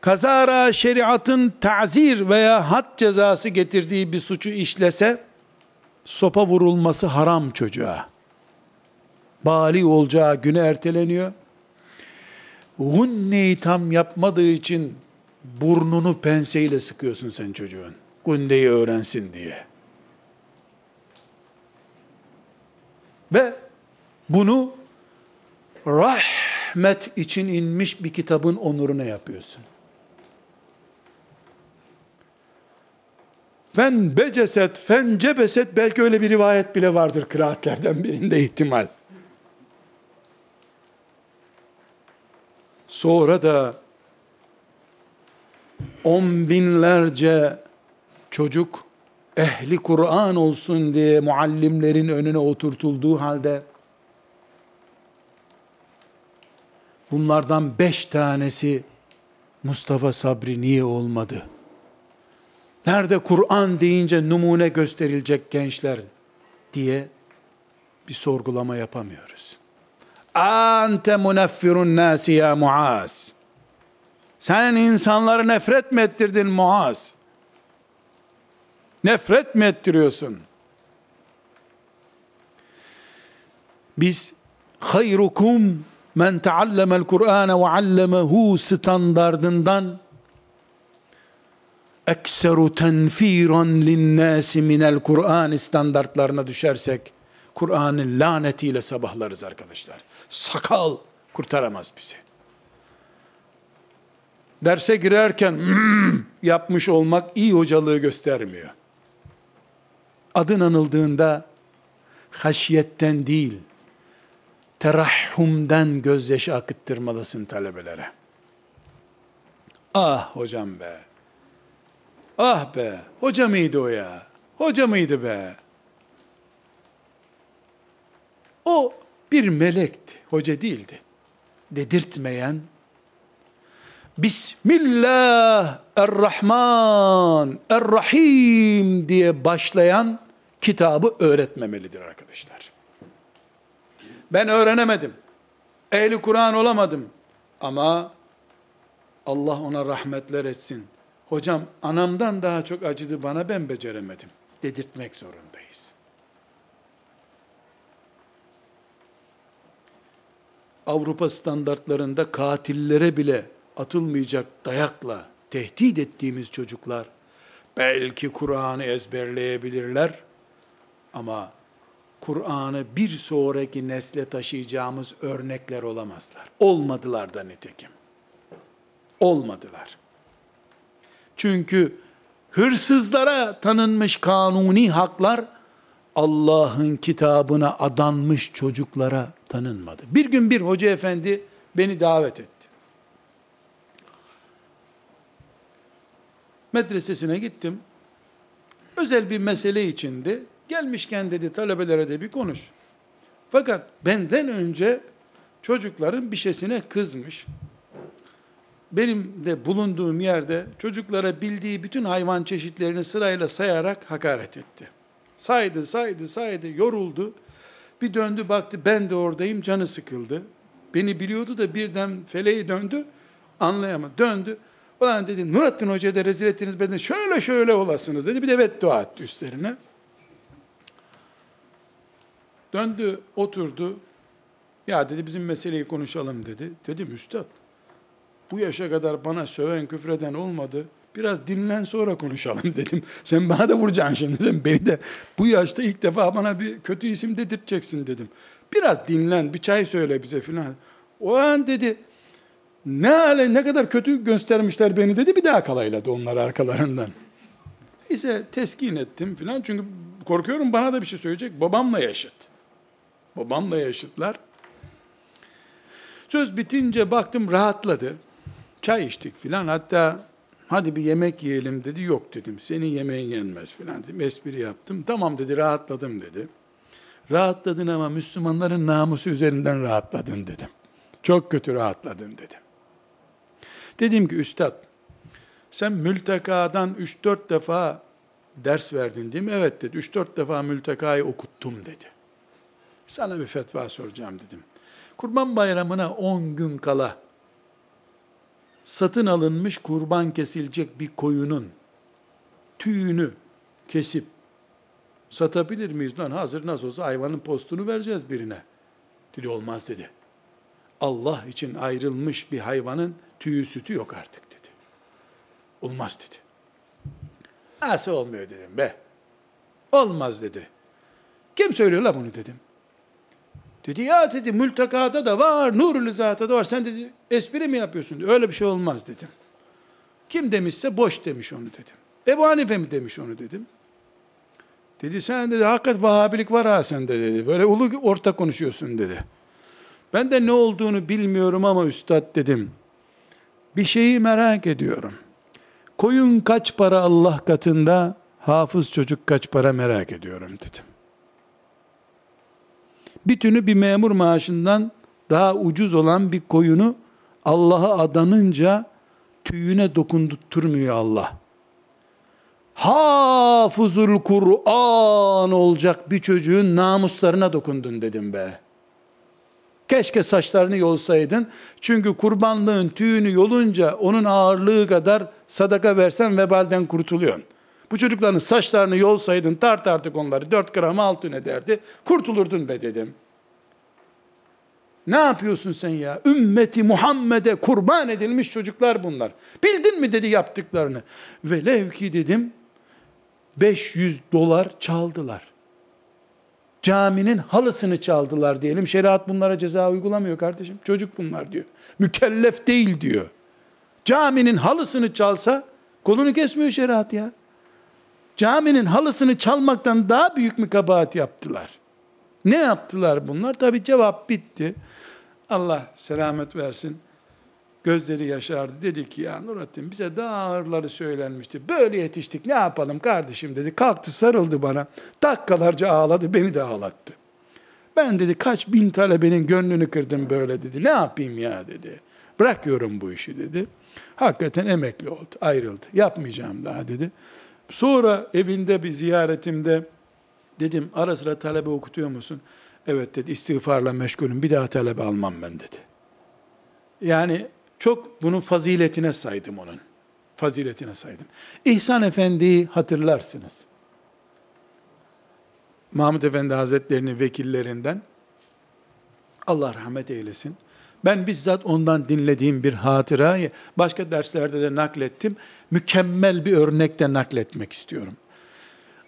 Kazara şeriatın tazir veya had cezası getirdiği bir suçu işlese sopa vurulması haram çocuğa bali olacağı güne erteleniyor. Gunneyi tam yapmadığı için burnunu penseyle sıkıyorsun sen çocuğun. Gunneyi öğrensin diye. Ve bunu rahmet için inmiş bir kitabın onuruna yapıyorsun. Fen beceset, fen cebeset belki öyle bir rivayet bile vardır kıraatlerden birinde ihtimal. Sonra da on binlerce çocuk ehli Kur'an olsun diye muallimlerin önüne oturtulduğu halde bunlardan beş tanesi Mustafa Sabri niye olmadı? Nerede Kur'an deyince numune gösterilecek gençler diye bir sorgulama yapamıyoruz. Ante muneffirun nasi ya Muaz. Sen insanları nefret mi ettirdin Muaz? Nefret mi ettiriyorsun? Biz hayrukum men taallemel Kur'ane ve allemehu standardından ekseru tenfiran linnâsi minel Kur'an standartlarına düşersek Kur'an'ın lanetiyle sabahlarız arkadaşlar. Sakal kurtaramaz bizi. Derse girerken yapmış olmak iyi hocalığı göstermiyor. Adın anıldığında haşiyetten değil, terahhumden gözyaşı akıttırmalısın talebelere. Ah hocam be, Ah be, hoca mıydı o ya? Hoca mıydı be? O bir melekti, hoca değildi. Dedirtmeyen, Bismillah er-Rahman er-Rahim diye başlayan kitabı öğretmemelidir arkadaşlar. Ben öğrenemedim. Ehli Kur'an olamadım. Ama Allah ona rahmetler etsin hocam anamdan daha çok acıdı bana ben beceremedim dedirtmek zorundayız. Avrupa standartlarında katillere bile atılmayacak dayakla tehdit ettiğimiz çocuklar belki Kur'an'ı ezberleyebilirler ama Kur'an'ı bir sonraki nesle taşıyacağımız örnekler olamazlar. Olmadılar da nitekim. Olmadılar. Çünkü hırsızlara tanınmış kanuni haklar Allah'ın kitabına adanmış çocuklara tanınmadı. Bir gün bir hoca efendi beni davet etti. Medresesine gittim. Özel bir mesele içindi. Gelmişken dedi talebelere de bir konuş. Fakat benden önce çocukların bir şeysine kızmış benim de bulunduğum yerde çocuklara bildiği bütün hayvan çeşitlerini sırayla sayarak hakaret etti. Saydı, saydı, saydı, yoruldu. Bir döndü baktı ben de oradayım canı sıkıldı. Beni biliyordu da birden feleği döndü anlayamadı. Döndü. Ulan dedi Nurattin Hoca'yı da rezil ettiniz beni şöyle şöyle olasınız dedi. Bir de evet dua etti üstlerine. Döndü oturdu. Ya dedi bizim meseleyi konuşalım dedi. Dedim üstad bu yaşa kadar bana söven küfreden olmadı. Biraz dinlen sonra konuşalım dedim. Sen bana da vuracaksın şimdi. Sen beni de bu yaşta ilk defa bana bir kötü isim dedirteceksin dedim. Biraz dinlen, bir çay söyle bize filan. O an dedi, ne hale, ne kadar kötü göstermişler beni dedi. Bir daha kalayladı onlar arkalarından. Neyse teskin ettim filan. Çünkü korkuyorum bana da bir şey söyleyecek. Babamla yaşıt. Babamla yaşıtlar. Söz bitince baktım rahatladı. Çay içtik filan hatta hadi bir yemek yiyelim dedi. Yok dedim senin yemeğin yenmez filan dedim. Espri yaptım. Tamam dedi rahatladım dedi. Rahatladın ama Müslümanların namusu üzerinden rahatladın dedim. Çok kötü rahatladın dedim. Dedim ki üstad sen mültekadan 3-4 defa ders verdin değil mi? Evet dedi. 3-4 defa mültekayı okuttum dedi. Sana bir fetva soracağım dedim. Kurban bayramına 10 gün kala satın alınmış kurban kesilecek bir koyunun tüyünü kesip satabilir miyiz lan? Hazır nasıl olsa hayvanın postunu vereceğiz birine. Dedi olmaz dedi. Allah için ayrılmış bir hayvanın tüyü sütü yok artık dedi. Olmaz dedi. Nasıl olmuyor dedim be. Olmaz dedi. Kim söylüyor la bunu dedim. Dedi ya dedi mültakada da var, nurul zata da var. Sen dedi espri mi yapıyorsun? Öyle bir şey olmaz dedim. Kim demişse boş demiş onu dedim. Ebu Hanife mi demiş onu dedim. Dedi sen dedi hakikat Vahabilik var ha sende dedi. Böyle ulu orta konuşuyorsun dedi. Ben de ne olduğunu bilmiyorum ama üstad dedim. Bir şeyi merak ediyorum. Koyun kaç para Allah katında, hafız çocuk kaç para merak ediyorum dedim. Bütünü bir memur maaşından daha ucuz olan bir koyunu Allah'a adanınca tüyüne dokundurtmuyor Allah. Hafızul Kur'an olacak bir çocuğun namuslarına dokundun dedim be. Keşke saçlarını yolsaydın. Çünkü kurbanlığın tüyünü yolunca onun ağırlığı kadar sadaka versen vebalden kurtuluyorsun. Bu çocukların saçlarını yolsaydın tart artık onları. Dört gram altın ederdi. Kurtulurdun be dedim. Ne yapıyorsun sen ya? Ümmeti Muhammed'e kurban edilmiş çocuklar bunlar. Bildin mi dedi yaptıklarını. Velev ki dedim 500 dolar çaldılar. Caminin halısını çaldılar diyelim. Şeriat bunlara ceza uygulamıyor kardeşim. Çocuk bunlar diyor. Mükellef değil diyor. Caminin halısını çalsa kolunu kesmiyor şeriat ya. Caminin halısını çalmaktan daha büyük mü kabahat yaptılar? Ne yaptılar bunlar? Tabi cevap bitti. Allah selamet versin. Gözleri yaşardı. Dedi ki ya Nurattin bize daha ağırları söylenmişti. Böyle yetiştik ne yapalım kardeşim dedi. Kalktı sarıldı bana. Dakikalarca ağladı beni de ağlattı. Ben dedi kaç bin talebenin gönlünü kırdım böyle dedi. Ne yapayım ya dedi. Bırakıyorum bu işi dedi. Hakikaten emekli oldu. Ayrıldı. Yapmayacağım daha dedi. Sonra evinde bir ziyaretimde dedim ara sıra talebe okutuyor musun? Evet dedi istiğfarla meşgulüm bir daha talebe almam ben dedi. Yani çok bunun faziletine saydım onun. Faziletine saydım. İhsan Efendi'yi hatırlarsınız. Mahmud Efendi Hazretleri'nin vekillerinden Allah rahmet eylesin. Ben bizzat ondan dinlediğim bir hatırayı başka derslerde de naklettim. Mükemmel bir örnekte nakletmek istiyorum.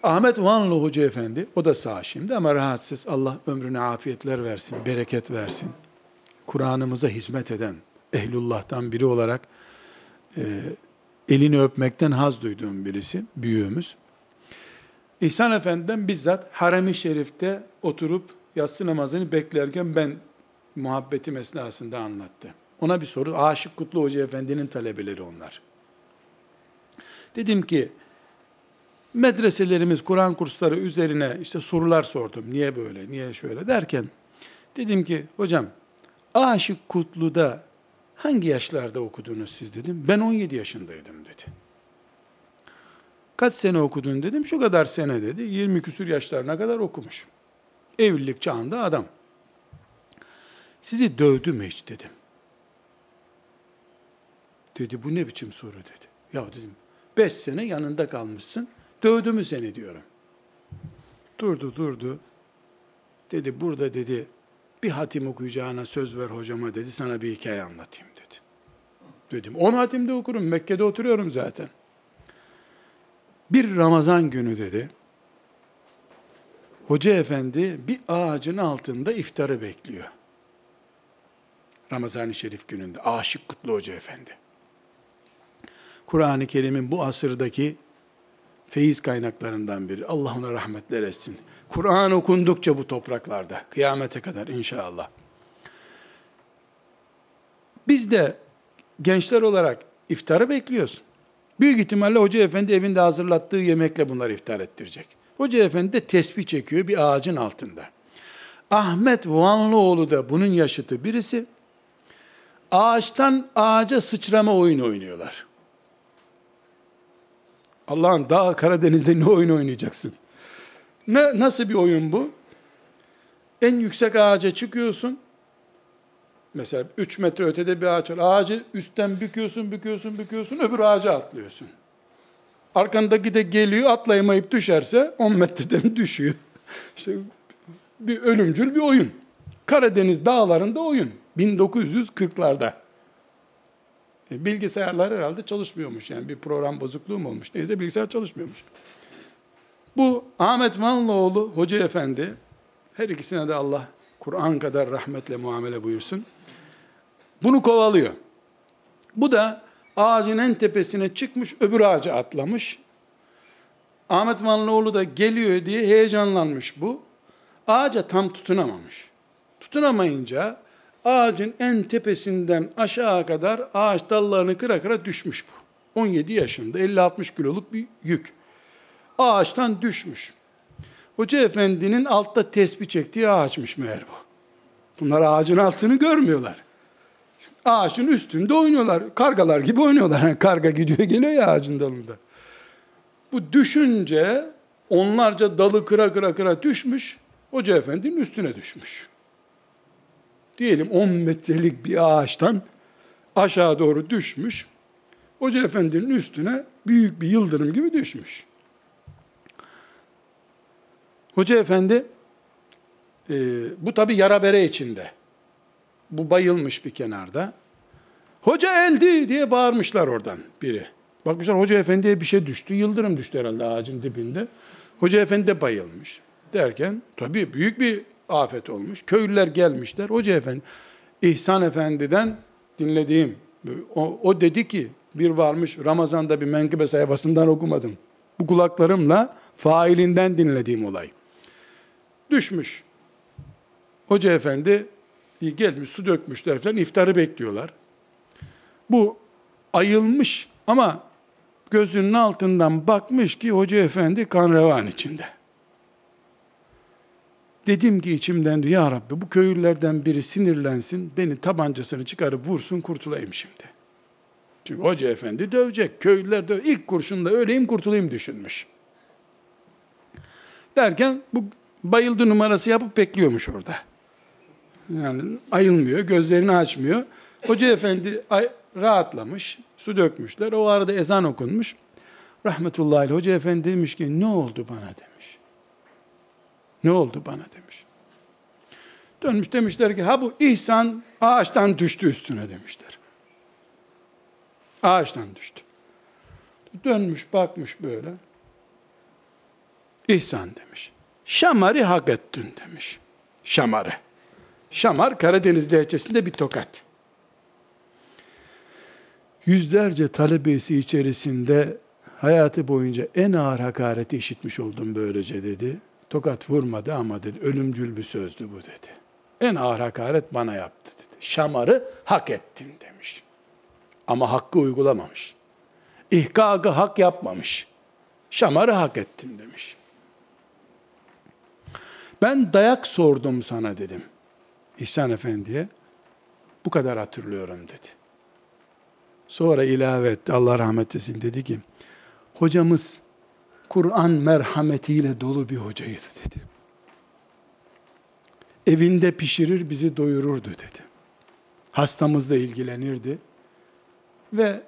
Ahmet Vanlı Hoca Efendi, o da sağ şimdi ama rahatsız. Allah ömrüne afiyetler versin, bereket versin. Kur'an'ımıza hizmet eden, ehlullah'tan biri olarak e, elini öpmekten haz duyduğum birisi, büyüğümüz. İhsan Efendi'den bizzat harem-i şerifte oturup yatsı namazını beklerken ben muhabbetim esnasında anlattı. Ona bir soru, Aşık Kutlu Hoca Efendi'nin talebeleri onlar. Dedim ki, medreselerimiz Kur'an kursları üzerine işte sorular sordum. Niye böyle, niye şöyle derken, dedim ki, hocam, Aşık Kutlu'da hangi yaşlarda okudunuz siz dedim. Ben 17 yaşındaydım dedi. Kaç sene okudun dedim. Şu kadar sene dedi. 20 küsür yaşlarına kadar okumuş. Evlilik çağında adam. Sizi dövdü mü hiç dedim. Dedi bu ne biçim soru dedi. Ya dedim 5 sene yanında kalmışsın. Dövdü mü seni diyorum. Durdu durdu. Dedi burada dedi bir hatim okuyacağına söz ver hocama dedi. Sana bir hikaye anlatayım dedi. Dedim on hatimde okurum. Mekke'de oturuyorum zaten. Bir Ramazan günü dedi. Hoca efendi bir ağacın altında iftarı bekliyor. Ramazan-ı Şerif gününde. Aşık Kutlu Hoca Efendi. Kur'an-ı Kerim'in bu asırdaki feyiz kaynaklarından biri. Allah ona rahmetler etsin. Kur'an okundukça bu topraklarda, kıyamete kadar inşallah. Biz de gençler olarak iftarı bekliyoruz. Büyük ihtimalle Hoca Efendi evinde hazırlattığı yemekle bunları iftar ettirecek. Hoca Efendi de tesbih çekiyor bir ağacın altında. Ahmet Vanlıoğlu da bunun yaşıtı birisi. Ağaçtan ağaca sıçrama oyunu oynuyorlar. Allah'ın dağ Karadeniz'de ne oyun oynayacaksın? Ne, nasıl bir oyun bu? En yüksek ağaca çıkıyorsun. Mesela 3 metre ötede bir ağaç var. Ağacı üstten büküyorsun, büküyorsun, büküyorsun, öbür ağaca atlıyorsun. Arkandaki de geliyor, atlayamayıp düşerse 10 metreden düşüyor. İşte bir ölümcül bir oyun. Karadeniz dağlarında oyun. 1940'larda. E, bilgisayarlar herhalde çalışmıyormuş. Yani bir program bozukluğu mu olmuş? Neyse bilgisayar çalışmıyormuş. Bu Ahmet Vanlıoğlu Hoca Efendi, her ikisine de Allah Kur'an kadar rahmetle muamele buyursun. Bunu kovalıyor. Bu da ağacın en tepesine çıkmış, öbür ağaca atlamış. Ahmet Vanlıoğlu da geliyor diye heyecanlanmış bu. Ağaca tam tutunamamış. Tutunamayınca ağacın en tepesinden aşağı kadar ağaç dallarını kıra kıra düşmüş bu. 17 yaşında 50-60 kiloluk bir yük. Ağaçtan düşmüş. Hoca efendinin altta tesbih çektiği ağaçmış meğer bu. Bunlar ağacın altını görmüyorlar. Ağaçın üstünde oynuyorlar. Kargalar gibi oynuyorlar. Karga gidiyor geliyor ya ağacın dalında. Bu düşünce onlarca dalı kıra kıra kıra düşmüş. Hoca efendinin üstüne düşmüş. Diyelim 10 metrelik bir ağaçtan aşağı doğru düşmüş. Hoca efendinin üstüne büyük bir yıldırım gibi düşmüş. Hoca efendi e, bu tabi yara bere içinde. Bu bayılmış bir kenarda. Hoca eldi diye bağırmışlar oradan biri. Bakmışlar hoca efendiye bir şey düştü. Yıldırım düştü herhalde ağacın dibinde. Hoca efendi de bayılmış. Derken tabi büyük bir afet olmuş. Köylüler gelmişler. Hoca efendi İhsan Efendi'den dinlediğim o, o dedi ki bir varmış Ramazan'da bir menkıbe sayfasından okumadım. Bu kulaklarımla failinden dinlediğim olay. Düşmüş. Hoca efendi gelmiş su dökmüşler falan iftarı bekliyorlar. Bu ayılmış ama gözünün altından bakmış ki hoca efendi kan revan içinde. Dedim ki içimden diyor ya Rabbi bu köylülerden biri sinirlensin beni tabancasını çıkarıp vursun kurtulayım şimdi. Çünkü hoca efendi dövecek. Köylüler döv. ilk kurşunla öleyim kurtulayım düşünmüş. Derken bu bayıldı numarası yapıp bekliyormuş orada. Yani ayılmıyor, gözlerini açmıyor. Hoca efendi rahatlamış, su dökmüşler. O arada ezan okunmuş. Rahmetullahi hoca efendi demiş ki ne oldu bana demiş. Ne oldu bana demiş. Dönmüş demişler ki ha bu ihsan ağaçtan düştü üstüne demişler. Ağaçtan düştü. Dönmüş bakmış böyle. İhsan demiş. Şamarı hak ettin demiş. Şamarı. Şamar Karadeniz lehçesinde bir tokat. Yüzlerce talebesi içerisinde hayatı boyunca en ağır hakareti işitmiş oldum böylece dedi. Tokat vurmadı ama dedi ölümcül bir sözdü bu dedi. En ağır hakaret bana yaptı dedi. Şamarı hak ettin demiş. Ama hakkı uygulamamış. İhkakı hak yapmamış. Şamarı hak ettin demiş. Ben dayak sordum sana dedim. İhsan Efendi'ye. Bu kadar hatırlıyorum dedi. Sonra ilave etti Allah rahmet etsin dedi ki hocamız Kur'an merhametiyle dolu bir hocaydı dedi. Evinde pişirir bizi doyururdu dedi. Hastamızla ilgilenirdi. Ve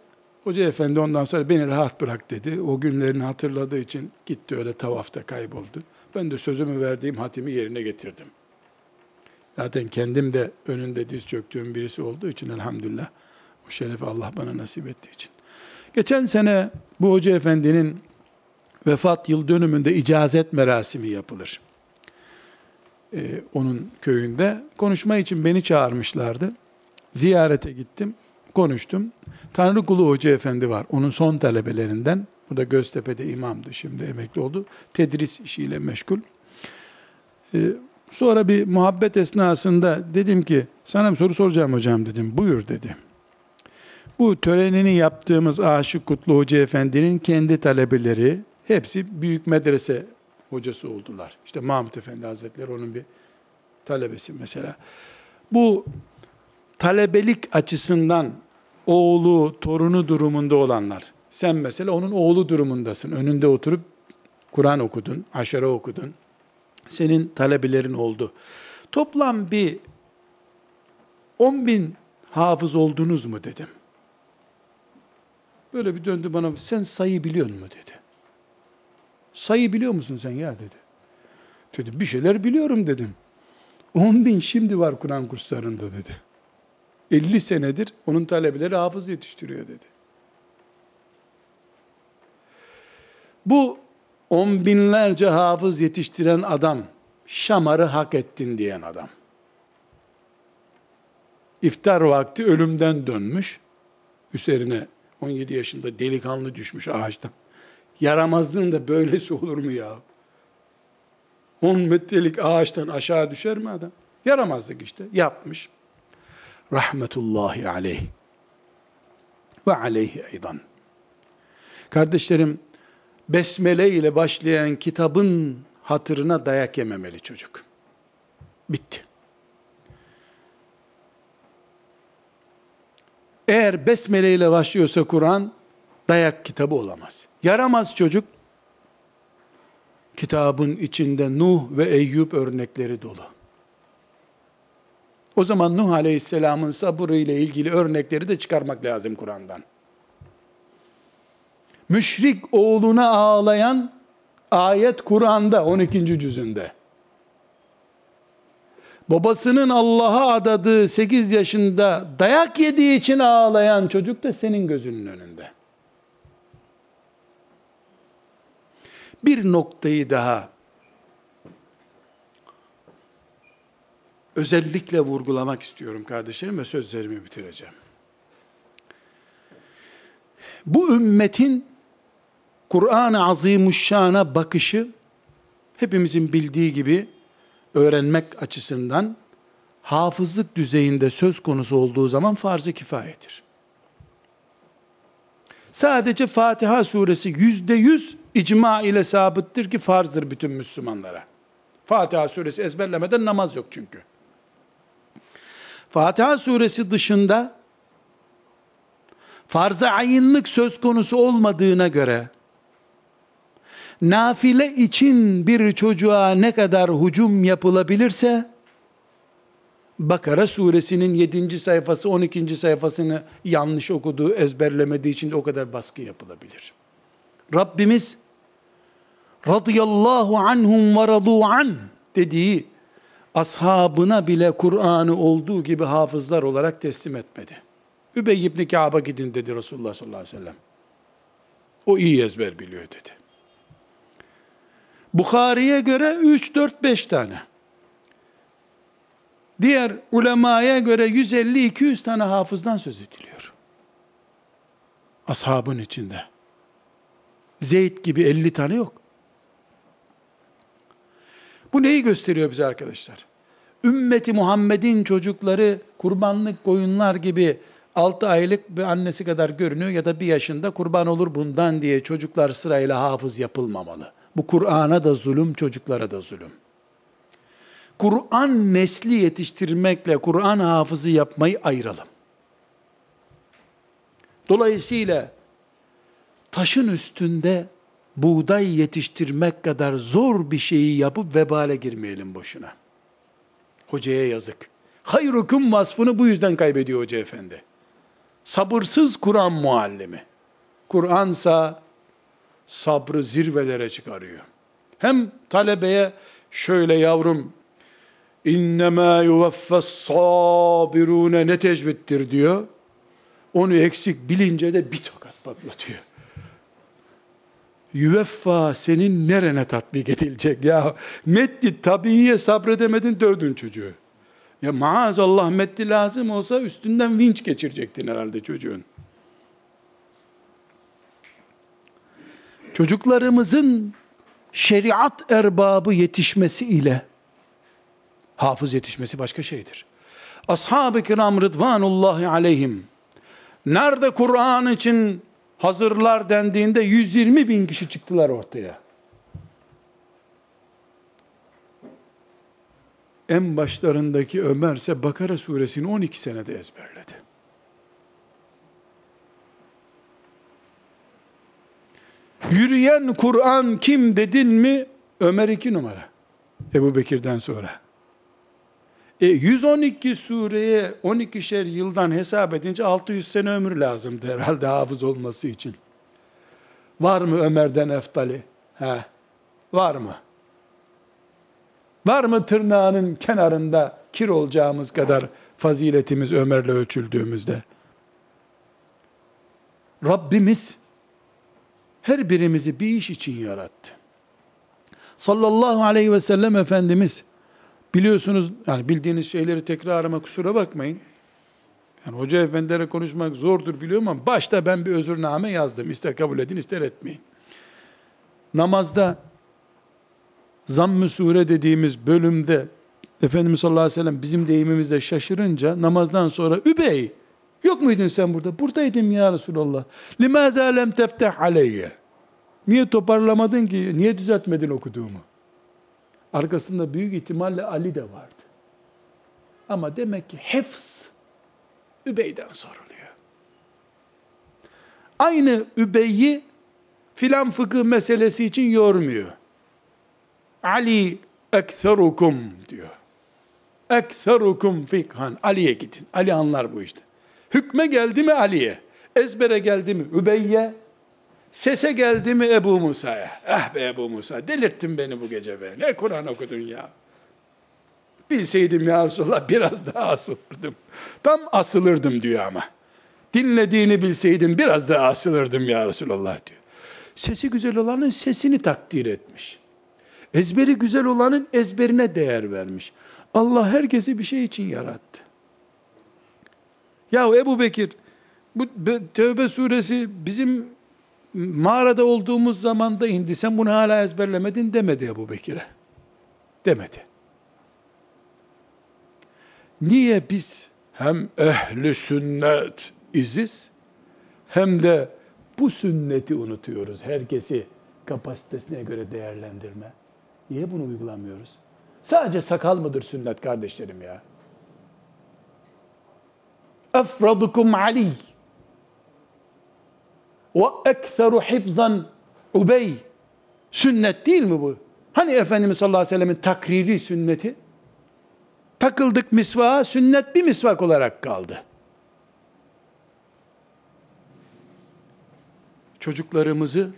hoca efendi ondan sonra beni rahat bırak dedi. O günlerini hatırladığı için gitti öyle tavafta kayboldu. Ben de sözümü verdiğim hatimi yerine getirdim. Zaten kendim de önünde diz çöktüğüm birisi olduğu için elhamdülillah o şerefi Allah bana nasip ettiği için. Geçen sene bu hoca efendinin vefat yıl dönümünde icazet merasimi yapılır. Ee, onun köyünde. Konuşma için beni çağırmışlardı. Ziyarete gittim, konuştum. Tanrı Kulu Hoca Efendi var. Onun son talebelerinden. Bu da Göztepe'de imamdı. Şimdi emekli oldu. Tedris işiyle meşgul. Ee, sonra bir muhabbet esnasında dedim ki sana bir soru soracağım hocam dedim. Buyur dedi. Bu törenini yaptığımız Aşık Kutlu Hoca Efendi'nin kendi talebeleri hepsi büyük medrese hocası oldular. İşte Mahmut Efendi Hazretleri onun bir talebesi mesela. Bu talebelik açısından oğlu, torunu durumunda olanlar. Sen mesela onun oğlu durumundasın. Önünde oturup Kur'an okudun, aşere okudun. Senin talebelerin oldu. Toplam bir 10 bin hafız oldunuz mu dedim. Böyle bir döndü bana, sen sayı biliyor mu dedi. Sayı biliyor musun sen ya dedi. Dedi bir şeyler biliyorum dedim. 10 bin şimdi var Kur'an kurslarında dedi. 50 senedir onun talebeleri hafız yetiştiriyor dedi. Bu on binlerce hafız yetiştiren adam, şamarı hak ettin diyen adam. İftar vakti ölümden dönmüş. Üzerine 17 yaşında delikanlı düşmüş ağaçtan. Yaramazlığın da böylesi olur mu ya? 10 metrelik ağaçtan aşağı düşer mi adam? Yaramazlık işte. Yapmış. Rahmetullahi aleyh. Ve aleyhi eydan. Kardeşlerim, besmele ile başlayan kitabın hatırına dayak yememeli çocuk. Bitti. Eğer besmele ile başlıyorsa Kur'an, dayak kitabı olamaz. Yaramaz çocuk, kitabın içinde Nuh ve Eyüp örnekleri dolu. O zaman Nuh Aleyhisselam'ın sabrı ile ilgili örnekleri de çıkarmak lazım Kur'an'dan. Müşrik oğluna ağlayan ayet Kur'an'da 12. cüzünde. Babasının Allah'a adadığı 8 yaşında dayak yediği için ağlayan çocuk da senin gözünün önünde. Bir noktayı daha özellikle vurgulamak istiyorum kardeşlerim ve sözlerimi bitireceğim. Bu ümmetin Kur'an-ı Azimuşşan'a bakışı hepimizin bildiği gibi öğrenmek açısından hafızlık düzeyinde söz konusu olduğu zaman farz-ı kifayedir. Sadece Fatiha suresi yüzde yüz icma ile sabittir ki farzdır bütün Müslümanlara. Fatiha suresi ezberlemeden namaz yok çünkü. Fatiha suresi dışında farz-ı ayınlık söz konusu olmadığına göre nafile için bir çocuğa ne kadar hücum yapılabilirse Bakara suresinin 7. sayfası 12. sayfasını yanlış okuduğu ezberlemediği için de o kadar baskı yapılabilir. Rabbimiz radıyallahu anhum ve radu an dediği ashabına bile Kur'an'ı olduğu gibi hafızlar olarak teslim etmedi. Übey ibn Ka'b'a gidin dedi Resulullah sallallahu aleyhi ve sellem. O iyi ezber biliyor dedi. Bukhari'ye göre 3, 4, 5 tane. Diğer ulemaya göre 150-200 tane hafızdan söz ediliyor. Ashabın içinde. Zeyd gibi 50 tane yok. Bu neyi gösteriyor bize arkadaşlar? Ümmeti Muhammed'in çocukları kurbanlık koyunlar gibi 6 aylık bir annesi kadar görünüyor ya da bir yaşında kurban olur bundan diye çocuklar sırayla hafız yapılmamalı. Bu Kur'an'a da zulüm, çocuklara da zulüm. Kur'an nesli yetiştirmekle Kur'an hafızı yapmayı ayıralım. Dolayısıyla taşın üstünde buğday yetiştirmek kadar zor bir şeyi yapıp vebale girmeyelim boşuna. Hocaya yazık. Hayrukum vasfını bu yüzden kaybediyor hoca efendi. Sabırsız Kur'an muallimi. Kur'ansa sabrı zirvelere çıkarıyor. Hem talebeye şöyle yavrum innema yuvaffas sabirune ne tecvittir diyor. Onu eksik bilince de bir tokat patlatıyor. Yüveffa senin nerene tatbik edilecek ya? Meddi tabiiye sabredemedin dövdün çocuğu. Ya maazallah meddi lazım olsa üstünden vinç geçirecektin herhalde çocuğun. Çocuklarımızın şeriat erbabı yetişmesi ile hafız yetişmesi başka şeydir. Ashab-ı kiram rıdvanullahi aleyhim nerede Kur'an için hazırlar dendiğinde 120 bin kişi çıktılar ortaya. En başlarındaki Ömer ise Bakara suresini 12 senede ezberledi. Yürüyen Kur'an kim dedin mi? Ömer iki numara. Ebu Bekir'den sonra. E 112 sureye 12'şer yıldan hesap edince 600 sene ömür lazımdı herhalde hafız olması için. Var mı Ömer'den eftali? He. Var mı? Var mı tırnağının kenarında kir olacağımız kadar faziletimiz Ömer'le ölçüldüğümüzde. Rabbimiz her birimizi bir iş için yarattı. Sallallahu aleyhi ve sellem Efendimiz biliyorsunuz yani bildiğiniz şeyleri tekrarıma kusura bakmayın. Yani hoca efendilere konuşmak zordur biliyorum ama başta ben bir özürname yazdım. İster kabul edin ister etmeyin. Namazda zamm-ı sure dediğimiz bölümde Efendimiz sallallahu aleyhi ve sellem bizim deyimimizde şaşırınca namazdan sonra Übey yok muydun sen burada? Buradaydım ya Resulallah. Limaza lem tefteh aleyye. Niye toparlamadın ki? Niye düzeltmedin okuduğumu? Arkasında büyük ihtimalle Ali de vardı. Ama demek ki hıfz Übey'den soruluyor. Aynı Übey'i filan fıkıh meselesi için yormuyor. Ali ekserukum diyor. Ekserukum fikhan. Ali'ye gidin. Ali anlar bu işte. Hükme geldi mi Ali'ye? Ezbere geldi mi Übeyye? Sese geldi mi Ebu Musa'ya? Ah be Ebu Musa delirttin beni bu gece be. Ne Kur'an okudun ya? Bilseydim ya Resulallah biraz daha asılırdım. Tam asılırdım diyor ama. Dinlediğini bilseydim biraz daha asılırdım ya Resulallah diyor. Sesi güzel olanın sesini takdir etmiş. Ezberi güzel olanın ezberine değer vermiş. Allah herkesi bir şey için yarattı. Ya Ebu Bekir, bu Tevbe suresi bizim mağarada olduğumuz zamanda indi. Sen bunu hala ezberlemedin demedi Ebu Bekir'e. Demedi. Niye biz hem ehli sünnet iziz hem de bu sünneti unutuyoruz. Herkesi kapasitesine göre değerlendirme. Niye bunu uygulamıyoruz? Sadece sakal mıdır sünnet kardeşlerim ya? Efradukum Ali ve ekseru hifzan Ubey sünnet değil mi bu? Hani Efendimiz sallallahu aleyhi ve sellemin takriri sünneti? Takıldık misvağa, sünnet bir misvak olarak kaldı. Çocuklarımızı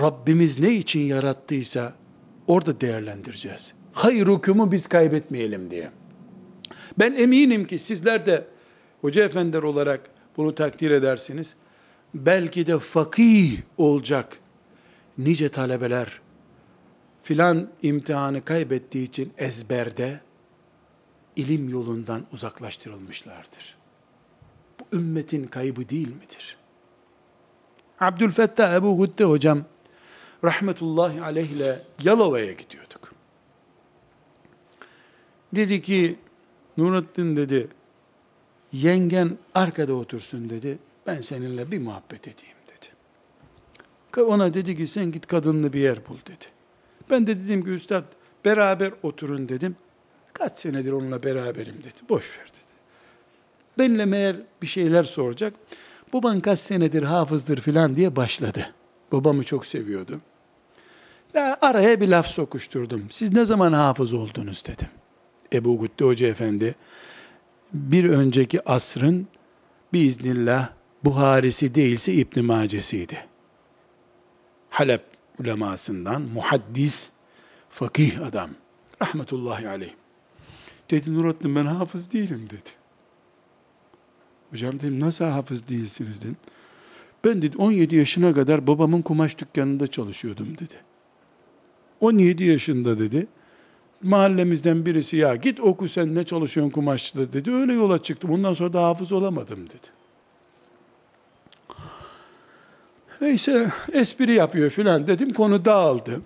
Rabbimiz ne için yarattıysa orada değerlendireceğiz. Hayır hükümü biz kaybetmeyelim diye. Ben eminim ki sizler de hoca efendiler olarak bunu takdir edersiniz. Belki de fakih olacak nice talebeler filan imtihanı kaybettiği için ezberde ilim yolundan uzaklaştırılmışlardır. Bu ümmetin kaybı değil midir? Abdülfettah Ebu Hudde hocam rahmetullahi aleyh ile Yalova'ya gidiyorduk. Dedi ki Nurattin dedi yengen arkada otursun dedi. Ben seninle bir muhabbet edeyim dedi. Ona dedi ki sen git kadınlı bir yer bul dedi. Ben de dedim ki üstad beraber oturun dedim. Kaç senedir onunla beraberim dedi. Boş ver dedi. Benimle meğer bir şeyler soracak. Baban kaç senedir hafızdır filan diye başladı. Babamı çok seviyordu. Ya araya bir laf sokuşturdum. Siz ne zaman hafız oldunuz dedim. Ebu Gütte Hoca Efendi bir önceki asrın biiznillah Buharisi değilse İbn Mace'siydi. Halep ulemasından muhaddis, fakih adam. Rahmetullahi aleyh. Dedi Nurattin ben hafız değilim dedi. Hocam dedim nasıl hafız değilsiniz dedim. Ben dedi 17 yaşına kadar babamın kumaş dükkanında çalışıyordum dedi. 17 yaşında dedi. Mahallemizden birisi ya git oku sen ne çalışıyorsun kumaşçıda dedi. Öyle yola çıktım. Ondan sonra da hafız olamadım dedi. Neyse espri yapıyor filan dedim. Konu dağıldı.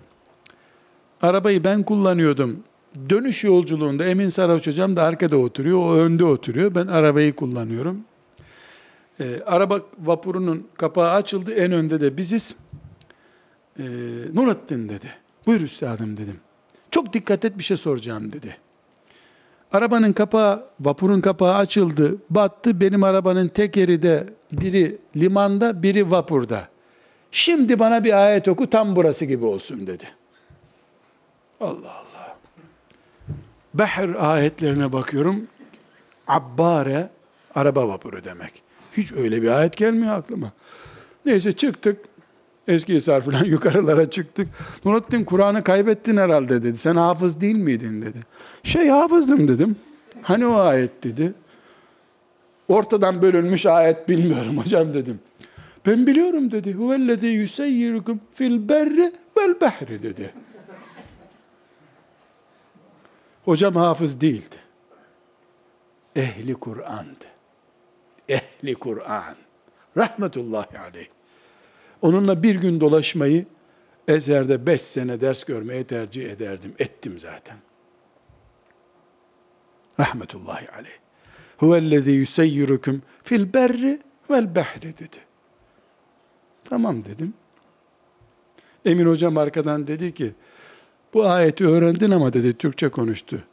Arabayı ben kullanıyordum. Dönüş yolculuğunda Emin Sarhoş hocam da arkada oturuyor. O önde oturuyor. Ben arabayı kullanıyorum. Ee, araba vapurunun kapağı açıldı. En önde de biziz. Ee, Nurattin dedi. Buyur üstadım dedim. Çok dikkat et bir şey soracağım dedi. Arabanın kapağı, vapurun kapağı açıldı, battı. Benim arabanın tekeri de biri limanda, biri vapurda. Şimdi bana bir ayet oku tam burası gibi olsun dedi. Allah Allah. Behr ayetlerine bakıyorum. Abbare, araba vapuru demek. Hiç öyle bir ayet gelmiyor aklıma. Neyse çıktık. Eski Hisar falan yukarılara çıktık. Nurattin Kur'an'ı kaybettin herhalde dedi. Sen hafız değil miydin dedi. Şey hafızdım dedim. Hani o ayet dedi. Ortadan bölünmüş ayet bilmiyorum hocam dedim. Ben biliyorum dedi. Huvellezî yuseyyirukum fil berri vel behri dedi. Hocam hafız değildi. Ehli Kur'an'dı. Ehli Kur'an. Rahmetullahi aleyh. Onunla bir gün dolaşmayı Ezher'de beş sene ders görmeye tercih ederdim. Ettim zaten. Rahmetullahi aleyh. Huvellezî yuseyyirukum fil berri vel behri dedi. Tamam dedim. Emin hocam arkadan dedi ki, bu ayeti öğrendin ama dedi Türkçe konuştu.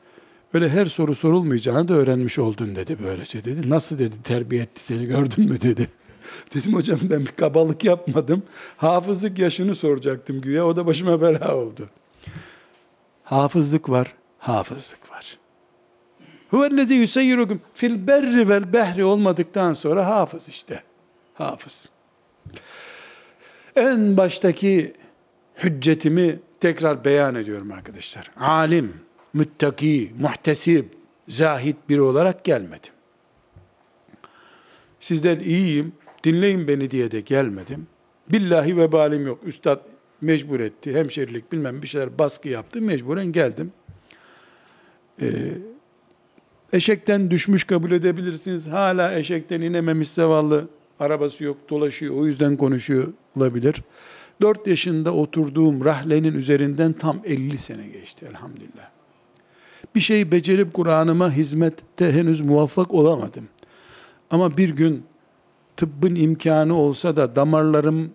Öyle her soru sorulmayacağını da öğrenmiş oldun dedi böylece dedi. Nasıl dedi terbiye etti seni gördün mü dedi. Dedim hocam ben bir kabalık yapmadım. Hafızlık yaşını soracaktım güya o da başıma bela oldu. Hafızlık var, hafızlık var. Huvellezî yuseyyirukum fil berri vel behri olmadıktan sonra hafız işte. Hafız. En baştaki hüccetimi tekrar beyan ediyorum arkadaşlar. Alim, müttaki, muhtesib, zahid biri olarak gelmedim. Sizden iyiyim, dinleyin beni diye de gelmedim. Billahi vebalim yok. Üstad mecbur etti. Hemşerilik bilmem bir şeyler baskı yaptı. Mecburen geldim. Ee, eşekten düşmüş kabul edebilirsiniz. Hala eşekten inememiş zavallı. Arabası yok, dolaşıyor. O yüzden konuşuyor olabilir. 4 yaşında oturduğum rahlenin üzerinden tam 50 sene geçti elhamdülillah. Bir şey becerip Kur'an'ıma hizmette henüz muvaffak olamadım. Ama bir gün tıbbın imkanı olsa da damarlarım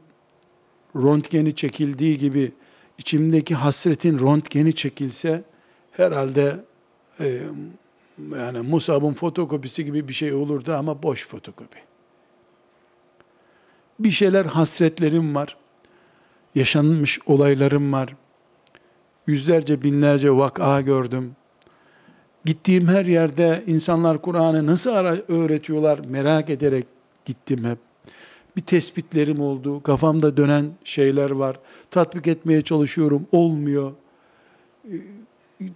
röntgeni çekildiği gibi içimdeki hasretin röntgeni çekilse herhalde e, yani Musab'ın fotokopisi gibi bir şey olurdu ama boş fotokopi. Bir şeyler hasretlerim var. Yaşanmış olaylarım var. Yüzlerce binlerce vaka gördüm. Gittiğim her yerde insanlar Kur'an'ı nasıl öğretiyorlar merak ederek gittim hep. Bir tespitlerim oldu. Kafamda dönen şeyler var. Tatbik etmeye çalışıyorum. Olmuyor.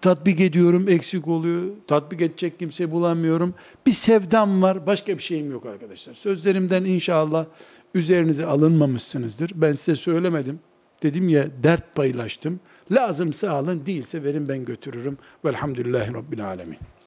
Tatbik ediyorum. Eksik oluyor. Tatbik edecek kimse bulamıyorum. Bir sevdam var. Başka bir şeyim yok arkadaşlar. Sözlerimden inşallah üzerinize alınmamışsınızdır. Ben size söylemedim. Dedim ya dert paylaştım. Lazımsa alın, değilse verin ben götürürüm. Velhamdülillahi Rabbil Alemin.